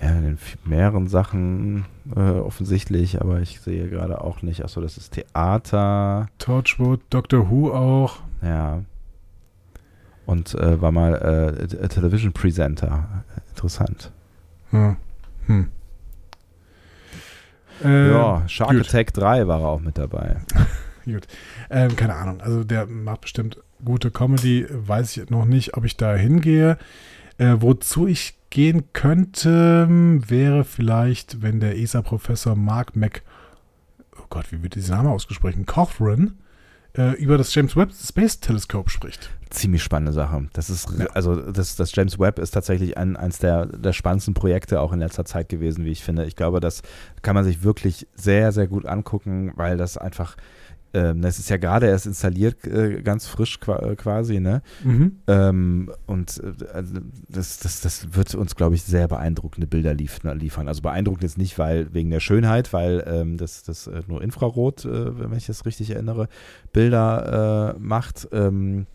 Ja, in mehreren Sachen äh, offensichtlich, aber ich sehe gerade auch nicht. Achso, das ist Theater. Torchwood, Doctor Who auch. Ja. Und äh, war mal äh, T- Television Presenter. Interessant. Ja. Hm. Äh, ja, Shark gut. Attack 3 war er auch mit dabei. Gut. Ähm, keine Ahnung. Also der macht bestimmt gute Comedy. Weiß ich noch nicht, ob ich da hingehe. Äh, wozu ich gehen könnte, wäre vielleicht, wenn der ESA-Professor Mark Mac, oh Gott, wie wird dieser Name ausgesprochen? Cochran, äh, über das James Webb Space Telescope spricht. Ziemlich spannende Sache. Das ist, Ja. also das, das James Webb ist tatsächlich ein, eins der, der spannendsten Projekte auch in letzter Zeit gewesen, wie ich finde. Ich glaube, das kann man sich wirklich sehr, sehr gut angucken, weil das einfach, ähm, das ist ja gerade erst installiert, äh, ganz frisch qua äh, quasi, ne? Mhm. Ähm, und äh, also das, das, das wird uns, glaube ich, sehr beeindruckende Bilder lief liefern. Also beeindruckend jetzt nicht, weil wegen der Schönheit, weil ähm, das, das äh, nur Infrarot, äh, wenn ich das richtig erinnere, Bilder äh, macht. Ähm,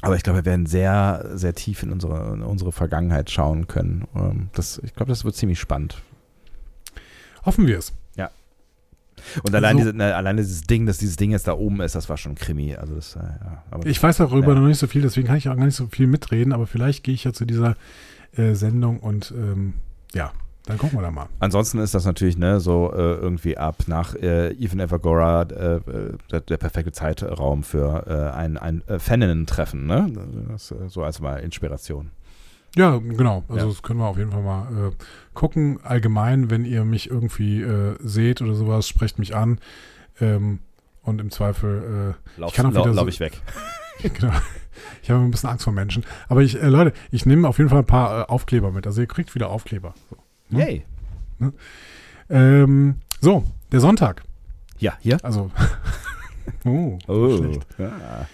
aber ich glaube, wir werden sehr, sehr tief in unsere, in unsere Vergangenheit schauen können. Ähm, das, ich glaube, das wird ziemlich spannend. Hoffen wir es. Und allein, So. diese, allein dieses Ding, dass dieses Ding jetzt da oben ist, das war schon Krimi. Also das, äh, ja, Ich weiß darüber Ja. noch nicht so viel, deswegen kann ich auch gar nicht so viel mitreden, aber vielleicht gehe ich ja zu dieser äh, Sendung und ähm, ja, dann gucken wir da mal. Ansonsten ist das natürlich ne, so äh, irgendwie ab nach äh, Even Evagora äh, äh, der, der perfekte Zeitraum für äh, ein, ein Faninnen-Treffen. Ne? Das, so als mal Inspiration. Ja, genau. Also Ja. das können wir auf jeden Fall mal äh, gucken. Allgemein, wenn ihr mich irgendwie äh, seht oder sowas, sprecht mich an. Ähm, und im Zweifel, Lauf, Ich kann auch wieder lauf so- ich weg. äh, genau. Ich habe ein bisschen Angst vor Menschen. Aber ich, äh, Leute, ich nehme auf jeden Fall ein paar äh, Aufkleber mit. Also ihr kriegt wieder Aufkleber. So, Hm? Yay. ähm, so der Sonntag. Ja, hier. Also, oh, Oh. schlecht. Ja.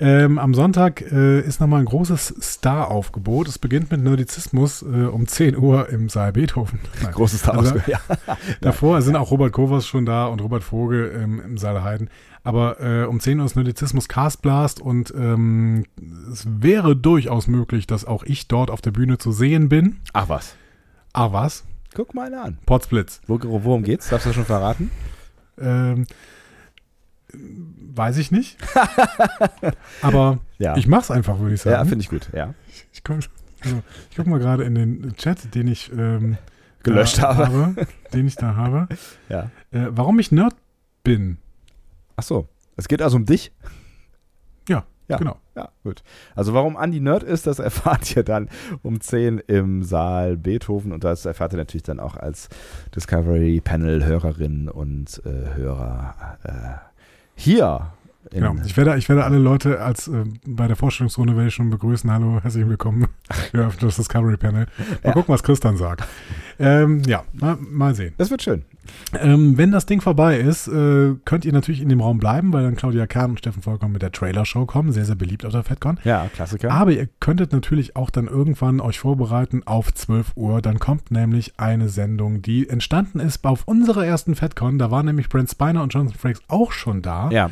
Ähm, am Sonntag äh, ist nochmal ein großes Star-Aufgebot. Es beginnt mit Nerdizismus äh, um 10 Uhr im Saal Beethoven. Nein. Großes Star Also- ja. Davor sind auch Robert Kovers schon da und Robert Vogel ähm, im Saal Heiden. Aber äh, um 10 Uhr ist Nerdizismus Castblast und ähm, es wäre durchaus möglich, dass auch ich dort auf der Bühne zu sehen bin. Ach was. Ah, was? Guck mal an. Potsblitz. Wo, worum geht's? Darfst du das schon verraten? Ähm, weiß ich nicht. Aber Ja. ich mach's einfach, würde ich sagen. ja, finde ich gut. Ja. Ich gucke also, ich guck mal gerade in den Chat, den ich ähm, Gelöscht da habe. Den ich da habe. Ja. Äh, warum ich Nerd bin. Ach so. Es geht also um dich? Ja, Ja. genau. Ja, gut. Also warum Andi Nerd ist, das erfahrt ihr dann um 10 im Saal Beethoven und das erfahrt ihr natürlich dann auch als Discovery Panel Hörerinnen und äh, Hörer äh, hier. Genau. Ich werde, ich werde alle Leute als äh, bei der Vorstellungsrunde werde ich schon begrüßen. Hallo, herzlich willkommen. Wir öffnen das Discovery Panel. Mal Ja. gucken, was Chris dann sagt. Ähm, ja, mal, mal sehen. Das wird schön. Ähm, wenn das Ding vorbei ist, äh, könnt ihr natürlich in dem Raum bleiben, weil dann Claudia Kahn und Steffen Vollkommen mit der Trailer-Show kommen. Sehr, sehr beliebt auf der FedCon. Ja, Klassiker. Aber ihr könntet natürlich auch dann irgendwann euch vorbereiten auf 12 Uhr. Dann kommt nämlich eine Sendung, die entstanden ist auf unserer ersten FedCon. Da waren nämlich Brent Spiner und Jonathan Frakes auch schon da. ja,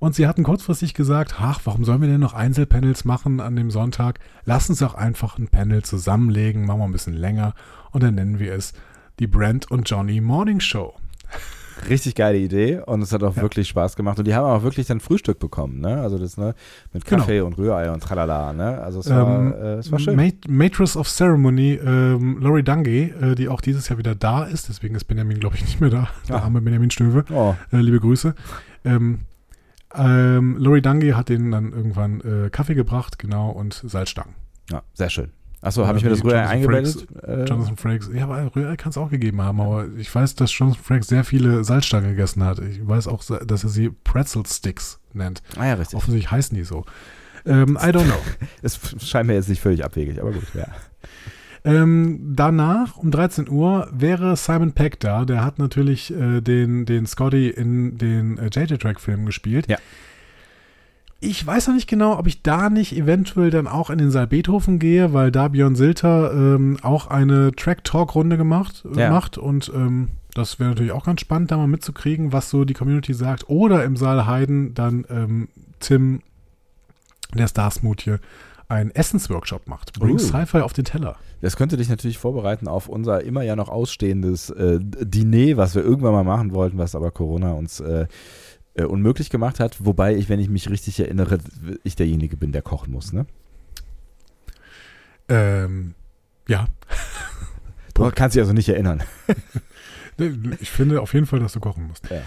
Und sie hatten kurzfristig gesagt, ach, warum sollen wir denn noch Einzelpanels machen an dem Sonntag? Lass uns doch einfach ein Panel zusammenlegen, machen wir ein bisschen länger. Und dann nennen wir es die Brent und Johnny Morning Show. richtig geile Idee und es hat auch Ja. wirklich Spaß gemacht und die haben auch wirklich dann Frühstück bekommen, ne? Also das, ne, mit Genau. Kaffee und Rührei und tralala, ne? Also es war, Ähm, äh, es war schön. Ma Matrix of Ceremony, ähm, Lori Dungy, äh, die auch dieses Jahr wieder da ist, deswegen ist Benjamin, glaube ich, nicht mehr da. Der Ah. arme Benjamin Stöwe. Oh, Äh, liebe Grüße. Ähm, ähm, Lori Dungy hat denen dann irgendwann äh, Kaffee gebracht, genau, und Salzstangen. ja, sehr schön. Achso, habe ich mir das Rührei eingebettet? Äh, Jonathan Frakes, ja, aber Rührei kann es auch gegeben haben, aber ich weiß, dass Jonathan Frakes sehr viele Salzstangen gegessen hat. Ich weiß auch, dass er sie Pretzel Sticks nennt. ah ja, richtig. Offensichtlich heißen die so. Ähm, I don't know. Es scheint mir jetzt nicht völlig abwegig, aber gut, ja. Ähm, danach um 13 Uhr wäre Simon Peck da. Der hat natürlich äh, den, den Scotty in den äh, JJ-Track-Filmen gespielt. Ja. Ich weiß noch nicht genau, ob ich da nicht eventuell dann auch in den Saal Beethoven gehe, weil da Björn Silter ähm, auch eine Track-Talk-Runde gemacht äh, Ja. macht und ähm, das wäre natürlich auch ganz spannend, da mal mitzukriegen, was so die Community sagt. Oder im Saal Heiden dann ähm, Tim, der Starsmut hier, einen Essensworkshop macht. Bring Uh. Sci-Fi auf den Teller. Das könnte dich natürlich vorbereiten auf unser immer ja noch ausstehendes äh, Diner, was wir irgendwann mal machen wollten, was aber Corona uns äh, äh, unmöglich gemacht hat. Wobei ich, wenn ich mich richtig erinnere, ich derjenige bin, der kochen muss, ne? Ähm, ja. Du kannst dich also nicht erinnern. Ich finde auf jeden Fall, dass du kochen musst. Ja.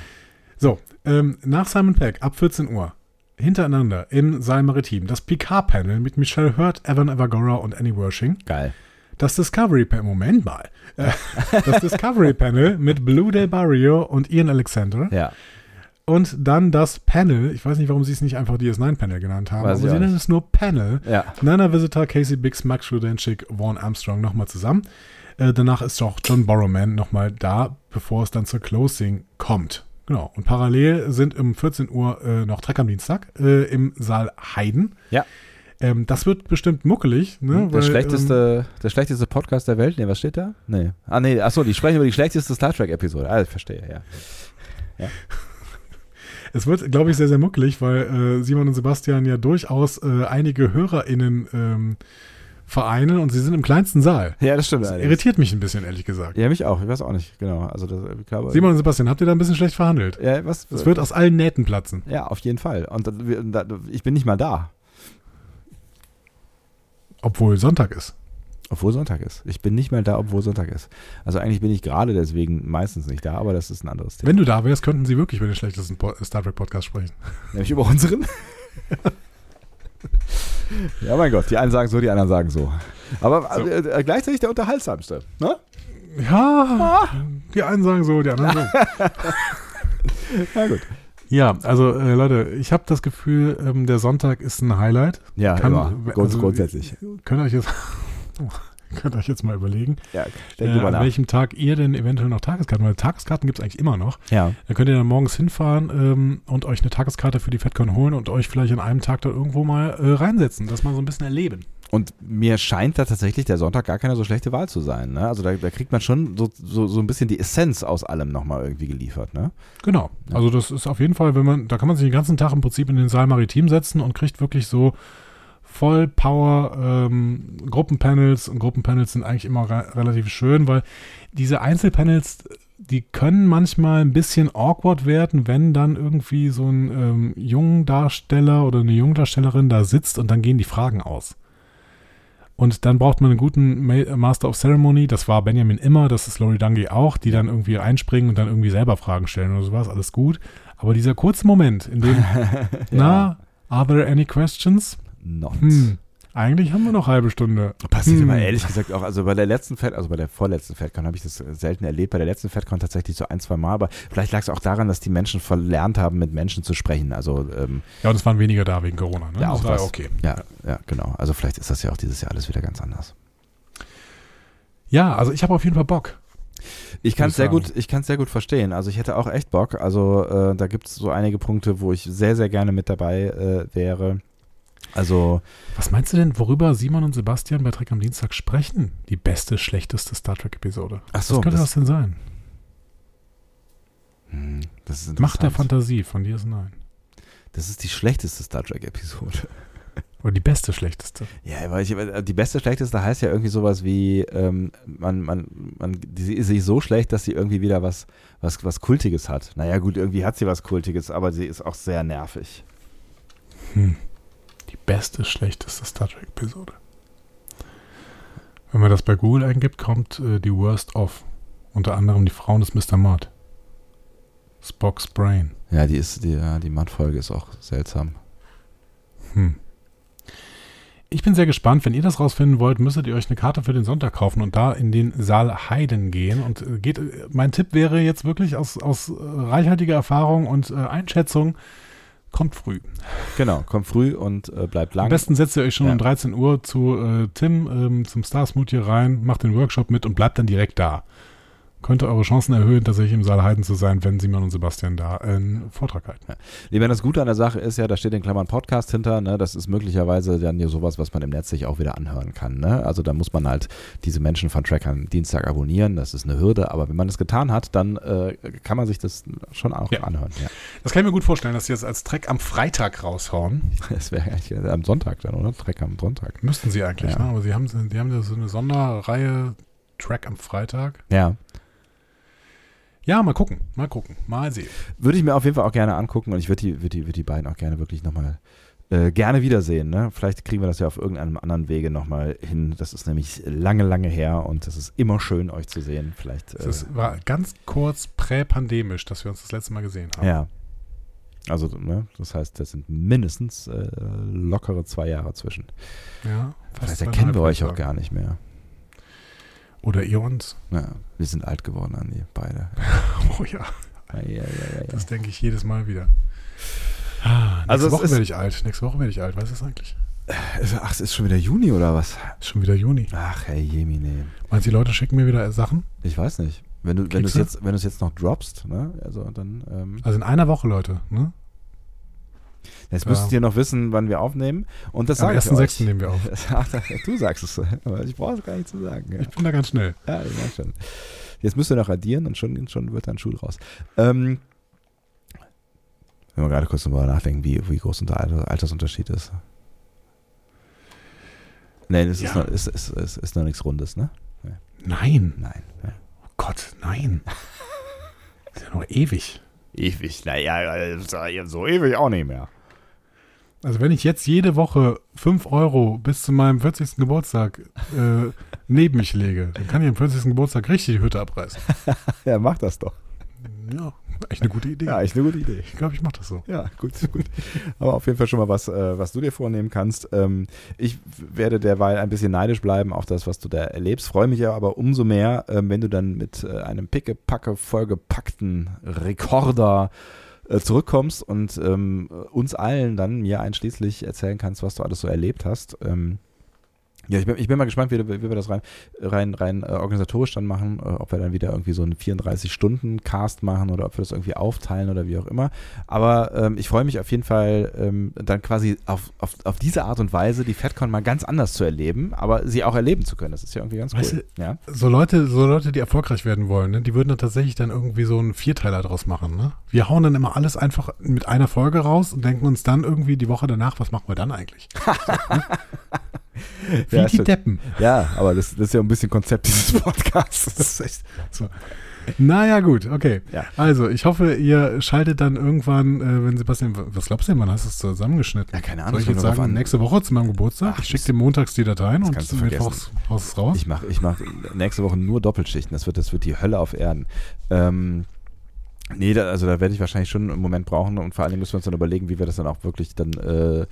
So, ähm, nach Simon Peck ab 14 Uhr hintereinander im Saal Maritim das Picard-Panel mit Michelle Hurt, Evan Evagora und Annie Wershing. Geil. Das Discovery Panel, Moment mal. Äh, das Discovery Panel mit Blue Del Barrio und Ian Alexander. Ja. Und dann das Panel, ich weiß nicht, warum sie es nicht einfach DS9-Panel genannt haben, Weiß aber sie nennen es nur Panel. Ja. Nana Visitor, Casey Biggs, Max Rudenschik, Vaughn Armstrong nochmal zusammen. Äh, danach ist auch John Borrowman nochmal da, bevor es dann zur Closing kommt. Genau. Und parallel sind um 14 Uhr äh, noch Treck am Dienstag äh, im Saal Heiden. Ja. Ähm, das wird bestimmt muckelig. Ne? Der weil, schlechteste, der schlechteste Podcast der Welt? Nee, was steht da? Nee. Ah, nee, achso, die sprechen über die schlechteste Star Trek-Episode. Ah, ich verstehe, ja. Ähm, es wird, glaube ich, sehr, sehr muckelig, weil äh, Simon und Sebastian ja durchaus äh, einige HörerInnen ähm, vereinen und sie sind im kleinsten Saal. Ja, das stimmt. Das allerdings. irritiert mich ein bisschen, ehrlich gesagt. Ja, mich auch. Ich weiß auch nicht, genau. Also, das, glaube. Simon und Sebastian, habt ihr da ein bisschen schlecht verhandelt? ja, was? Es wird aus allen Nähten platzen. ja, auf jeden Fall. Und da, ich bin nicht mal da, Obwohl Sonntag ist. obwohl Sonntag ist. Ich bin nicht mal da, obwohl Sonntag ist. Also eigentlich bin ich gerade deswegen meistens nicht da, aber das ist ein anderes Thema. Wenn du da wärst, könnten sie wirklich über den schlechtesten Star Trek Podcast sprechen. Nämlich über unseren. ja, mein Gott. Die einen sagen so, die anderen sagen so. Aber So. äh, äh, gleichzeitig der unterhaltsamste. Ne? Ja, die einen sagen so, die anderen so. Ja, gut. Ja, also äh, Leute, ich habe das Gefühl, ähm, der Sonntag ist ein Highlight. Ja, Kann- immer. Also- grundsätzlich. Könnt ihr euch jetzt, könnt euch jetzt mal überlegen, Ja, äh, an welchem Tag ihr denn eventuell noch Tageskarten, weil Tageskarten gibt es eigentlich immer noch. Ja. Da könnt ihr dann morgens hinfahren ähm, und euch eine Tageskarte für die FedCon holen und euch vielleicht an einem Tag da irgendwo mal äh, reinsetzen, das mal so ein bisschen erleben. Und mir scheint da tatsächlich der Sonntag gar keine so schlechte Wahl zu sein. Ne? Also da, da kriegt man schon so, so, so ein bisschen die Essenz aus allem nochmal irgendwie geliefert. Ne? Genau. Ja. Also das ist auf jeden Fall, wenn man, da kann man sich den ganzen Tag im Prinzip in den Saal Maritim setzen und kriegt wirklich so voll Power ähm, Gruppenpanels und Gruppenpanels sind eigentlich immer re relativ schön, weil diese Einzelpanels, die können manchmal ein bisschen awkward werden, wenn dann irgendwie so ein ähm, Jungdarsteller oder eine Jungdarstellerin da sitzt und dann gehen die Fragen aus. Und dann braucht man einen guten Ma Master of Ceremony, das war Benjamin immer, das ist Lori Dungy auch, die dann irgendwie einspringen und dann irgendwie selber Fragen stellen oder sowas, alles gut. Aber dieser kurze Moment, in dem, na, are there any questions? Not. Hm, eigentlich haben wir noch halbe Stunde. Passiert Hm. immer ehrlich gesagt auch, also bei der letzten Fed, also bei der vorletzten FedCon habe ich das selten erlebt, bei der letzten FedCon tatsächlich so ein, zwei Mal, aber vielleicht lag es auch daran, dass die Menschen verlernt haben, mit Menschen zu sprechen. Also ähm, Ja, und es waren weniger da wegen Corona, ne? Ja, das auch war das. ja okay. ja, ja, genau. Also vielleicht ist das ja auch dieses Jahr alles wieder ganz anders. Ja, also ich habe auf jeden Fall Bock. Ich kann es sehr gut, ich kann sehr gut verstehen. Also ich hätte auch echt Bock. Also äh, da gibt es so einige Punkte, wo ich sehr, sehr gerne mit dabei äh, wäre. Also Was meinst du denn, worüber Simon und Sebastian bei Trek am Dienstag sprechen? Die beste, schlechteste Star Trek-Episode. Ach so, Was könnte das- das, denn sein? hm, das ist Macht der. Fantasie von dir ist nein. Das ist die schlechteste Star Trek Episode. Oder die beste, schlechteste. Ja, weil ich, äh, die beste schlechteste heißt ja irgendwie sowas wie ähm, man man man sie ist so schlecht, dass sie irgendwie wieder was was was kultiges hat. Naja, gut, irgendwie hat sie was kultiges, aber sie ist auch sehr nervig. Hm. Die beste, schlechteste Star Trek-Episode. Wenn man das bei Google eingibt, kommt äh, die Worst of. Unter anderem die Frauen des Mr. Mudd. Spock's Brain. Ja, die ist die die Matt-Folge ist auch seltsam. Hm. Ich bin sehr gespannt. Wenn ihr das rausfinden wollt, müsstet ihr euch eine Karte für den Sonntag kaufen und da in den Saal Heiden gehen. Und äh, geht, äh, mein Tipp wäre jetzt wirklich aus, aus reichhaltiger Erfahrung und äh, Einschätzung, kommt früh. Genau, kommt früh und äh, bleibt lang. Am besten setzt ihr euch schon Ja. um 13 Uhr zu äh, Tim ähm, zum Star Smoothie rein, macht den Workshop mit und bleibt dann direkt da. Könnte eure Chancen erhöhen, tatsächlich im Saal Heiden zu sein, wenn Simon und Sebastian da einen Vortrag halten. Ich meine, das Gute an der Sache ist ja, da steht in Klammern Podcast hinter, ne? das ist möglicherweise dann ja sowas, was man im Netz sich auch wieder anhören kann. Ne? Also da muss man halt diese Menschen von Trackern Dienstag abonnieren, das ist eine Hürde, aber wenn man das getan hat, dann äh, kann man sich das schon auch Ja. anhören. Ja. Das kann ich mir gut vorstellen, dass sie das als Track am Freitag raushauen. Das wäre eigentlich äh, am Sonntag dann, oder? Track am Sonntag. Müssten sie eigentlich, Ja. ne? aber sie haben, die haben da so eine Sonderreihe Track am Freitag. Ja. Ja, mal gucken, mal gucken, mal sehen. Würde ich mir auf jeden Fall auch gerne angucken und ich würde die, würd die, würd die beiden auch gerne wirklich nochmal äh, gerne wiedersehen. Ne? Vielleicht kriegen wir das ja auf irgendeinem anderen Wege nochmal hin. Das ist nämlich lange, lange her und es ist immer schön, euch zu sehen. Vielleicht. Es Äh, ist, war ganz kurz präpandemisch, dass wir uns das letzte Mal gesehen haben. ja. Also, ne, das heißt, das sind mindestens äh, lockere zwei Jahre zwischen. ja Vielleicht erkennen wir euch auch gar nicht mehr. Oder ihr uns. Ja, wir sind alt geworden, Andi, beide. Oh ja, Ja, ja, ja, das denke ich jedes Mal wieder. Ah, nächste Also es Woche werde ich alt. Nächste Woche werde ich alt. Was ist das eigentlich? Ach, es ist schon wieder Juni oder was? Ist schon wieder Juni. Ach, hey, Jemine. Meinst du, die Leute schicken mir wieder Sachen? Ich weiß nicht. Wenn du, es jetzt, wenn du es jetzt noch droppst, ne, also dann, ähm, Also in einer Woche, Leute. Ne? Jetzt Ja. müsstet ihr noch wissen, wann wir aufnehmen. Und das Am sage ich 1.6. euch. nehmen wir auf. Du sagst es. aber Ich brauche es gar nicht zu sagen. Ja, Ich bin da ganz schnell. ja ich merke schon. Jetzt müsst ihr noch addieren und schon, schon wird da ein Schuh draus. Ähm, wenn wir gerade kurz drüber nachdenken, wie, wie groß unser Alter, Altersunterschied ist. Das ist, Ja. noch, ist, ist, ist, ist noch nichts Rundes, ne? Nein. Nein. Ja. Oh Gott, nein. ist ja noch ewig. Ewig, naja, so ewig auch nicht mehr. Also wenn ich jetzt jede Woche 5 Euro bis zu meinem 40. Geburtstag äh, neben mich lege, dann kann ich am 40. Geburtstag richtig die Hütte abreißen. Ja, mach das doch. Ja, echt eine gute Idee. Ja, echt eine gute Idee. ich glaube, ich mache das so. Ja, gut, gut. Aber auf jeden Fall schon mal was, äh, was du dir vornehmen kannst. Ähm, ich werde derweil ein bisschen neidisch bleiben auf das, was du da erlebst. Freue mich ja aber umso mehr, ähm, wenn du dann mit äh, einem pickepacke vollgepackten Rekorder zurückkommst und ähm, uns allen dann, mir einschließlich, erzählen kannst, was du alles so erlebt hast. Ähm, ja, ich bin, ich bin mal gespannt, wie, wie wir das rein, rein, rein äh, organisatorisch dann machen, äh, ob wir dann wieder irgendwie so einen 34-Stunden-Cast machen oder ob wir das irgendwie aufteilen oder wie auch immer. Aber ähm, ich freue mich auf jeden Fall, ähm, dann quasi auf, auf, auf diese Art und Weise die FedCon mal ganz anders zu erleben, aber sie auch erleben zu können. Das ist ja irgendwie ganz cool. Weißt ja? So Leute, so Leute, die erfolgreich werden wollen, ne, die würden dann tatsächlich dann irgendwie so einen Vierteiler draus machen. Ne? Wir hauen dann immer alles einfach mit einer Folge raus und denken uns dann irgendwie die Woche danach, was machen wir dann eigentlich? So, ne? Wie Ja, die stimmt. Deppen. ja, aber das, das ist ja ein bisschen Konzept dieses Podcasts. Das ist echt so. Naja, gut, okay. Ja. Also, ich hoffe, ihr schaltet dann irgendwann, äh, wenn Sebastian, was glaubst du denn, wann hast du es zusammengeschnitten? Ja, keine Ahnung. Soll ich jetzt sagen, nächste Woche zu meinem Geburtstag? Ach, ich schicke dir montags die Dateien und mittwochs haust es raus. Ich mache ich mach nächste Woche nur Doppelschichten. Das wird, das wird die Hölle auf Erden. Ähm, nee, da, also da werde ich wahrscheinlich schon einen Moment brauchen und vor allen Dingen müssen wir uns dann überlegen, wie wir das dann auch wirklich dann, äh,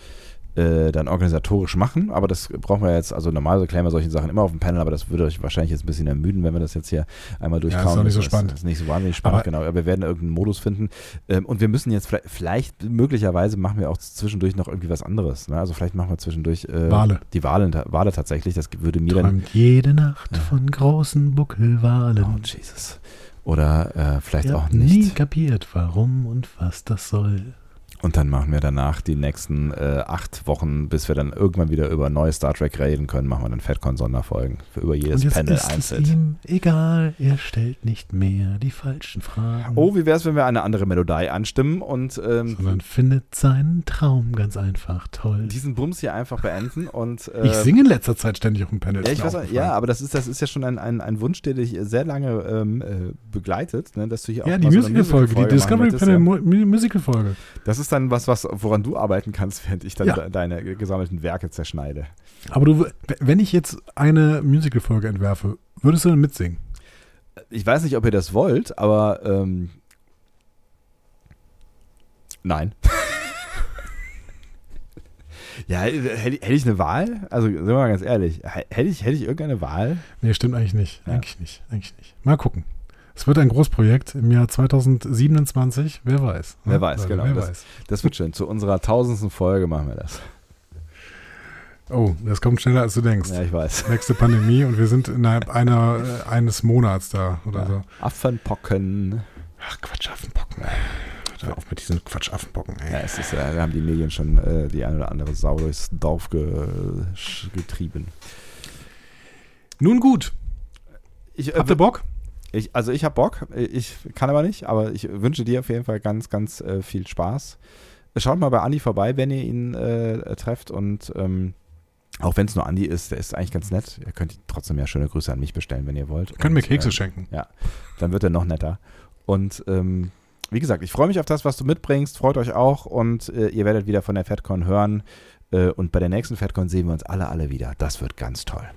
äh, dann organisatorisch machen. Aber das brauchen wir jetzt, also normalerweise klären wir solche Sachen immer auf dem Panel, aber das würde euch wahrscheinlich jetzt ein bisschen ermüden, wenn wir das jetzt hier einmal durchkauen. ist auch nicht so Das spannend. Das ist nicht so wahnsinnig spannend, Aber- genau. Aber wir werden irgendeinen Modus finden. Ähm, und wir müssen jetzt vielleicht, vielleicht, möglicherweise machen wir auch zwischendurch noch irgendwie was anderes. Ne? Also vielleicht machen wir zwischendurch äh, Wale. die Wahlen, Wale tatsächlich. Das würde mir dann Träumt jede Nacht von großen Buckelwalen. Oh, Jesus. Oder äh, vielleicht auch habt nie nicht. kapiert, warum und was das soll. Und dann machen wir danach die nächsten äh, acht Wochen, bis wir dann irgendwann wieder über neue Star Trek reden können, machen wir dann FedCon-Sonderfolgen für über jedes und jetzt Panel ist es einzeln. ihm egal, er stellt nicht mehr die falschen Fragen. Oh, wie wäre es, wenn wir eine andere Melodie anstimmen und ähm, sondern findet seinen Traum ganz einfach toll. diesen Bums hier einfach beenden und äh, ich singe in letzter Zeit ständig auf dem Panel. Ja, ich weiß, auch- ja, aber das ist, das ist ja schon ein, ein, ein Wunsch, der dich sehr lange ähm, äh, begleitet, ne? dass du hier Ja, auch die Musical-Folge, die Musical-Folge Discovery machen möchtest, Panel ja. Mu- Mu- Musical-Folge. Das ist dann was, was, woran du arbeiten kannst, während ich dann Ja. de- deine gesammelten Werke zerschneide. Aber du, wenn ich jetzt eine Musical-Folge entwerfe, würdest du dann mitsingen? Ich weiß nicht, ob ihr das wollt, aber ähm, nein. ja, hätte, hätte ich eine Wahl? Also, sind wir mal ganz ehrlich, hätte ich, hätte ich irgendeine Wahl? Nee, stimmt eigentlich nicht. Ja. Eigentlich nicht. Eigentlich nicht. Mal gucken. Es wird ein Großprojekt im Jahr 2027. Wer weiß. Wer ne? weiß, Leute, genau. Wer Das- weiß. Das wird schön. Zu unserer tausendsten Folge machen wir das. Oh, das kommt schneller als du denkst. Ja, ich weiß. Nächste Pandemie und wir sind innerhalb einer, äh, eines Monats da oder Ja. so. Aufpocken. Ach, Quatsch, Affenpocken. Hör auf mit diesen Quatsch, Affenpocken, ey. Ja, es ist, äh, wir haben die Medien schon äh, die eine oder andere Sau durchs Dorf ge getrieben. Nun gut, Ich, habt ihr Bock? Ich, also ich habe Bock, ich kann aber nicht, aber ich wünsche dir auf jeden Fall ganz, ganz äh, viel Spaß. Schaut mal bei Andi vorbei, wenn ihr ihn äh, trefft und ähm, auch wenn es nur Andi ist, der ist eigentlich ganz nett. Ihr könnt trotzdem ja schöne Grüße an mich bestellen, wenn ihr wollt. Können mir Kekse äh, schenken. Dann wird er noch netter. Und ähm, wie gesagt, ich freue mich auf das, was du mitbringst. Freut euch auch und äh, ihr werdet wieder von der FedCon hören. Äh, und bei der nächsten FedCon sehen wir uns alle, alle wieder. Das wird ganz toll.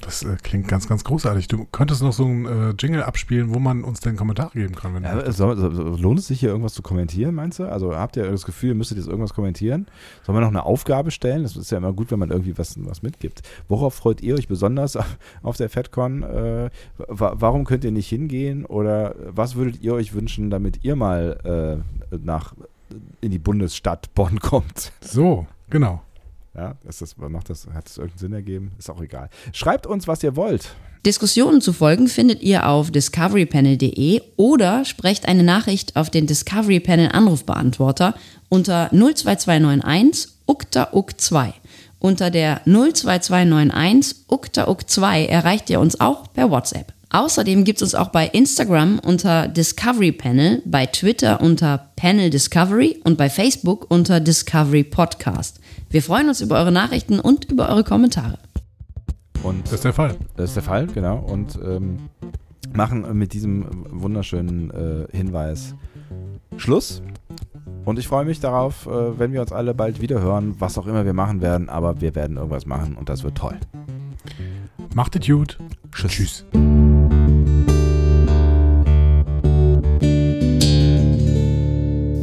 Das äh, klingt ganz, ganz großartig. Du könntest noch so einen äh, Jingle abspielen, wo man uns denn Kommentare geben kann. Ja, möchtest. so, so, so, lohnt es sich hier irgendwas zu kommentieren, meinst du? Also habt ihr das Gefühl, ihr müsstet jetzt irgendwas kommentieren? Sollen wir noch eine Aufgabe stellen? Das ist ja immer gut, wenn man irgendwie was, was mitgibt. Worauf freut ihr euch besonders auf der FedCon? Äh, wa warum könnt ihr nicht hingehen? Oder was würdet ihr euch wünschen, damit ihr mal äh, nach in die Bundesstadt Bonn kommt? so, genau. Ja, ist das, macht das, hat das irgendeinen Sinn ergeben? Ist auch egal. Schreibt uns, was ihr wollt. Diskussionen zu folgen findet ihr auf discoverypanel.de oder sprecht eine Nachricht auf den Discovery Panel Anrufbeantworter unter 02291 ukta uk 2. Unter der 02291 ukta uk 2 erreicht ihr uns auch per WhatsApp. Außerdem gibt es uns auch bei Instagram unter Discovery Panel, bei Twitter unter Panel Discovery und bei Facebook unter Discovery Podcast. Wir freuen uns über eure Nachrichten und über eure Kommentare. Und Das ist der Fall. Das ist der Fall, genau. Und ähm, machen mit diesem wunderschönen äh, Hinweis Schluss. Und ich freue mich darauf, äh, wenn wir uns alle bald wieder hören, was auch immer wir machen werden, aber wir werden irgendwas machen und das wird toll. Macht es gut. Tschüss. Tschüss.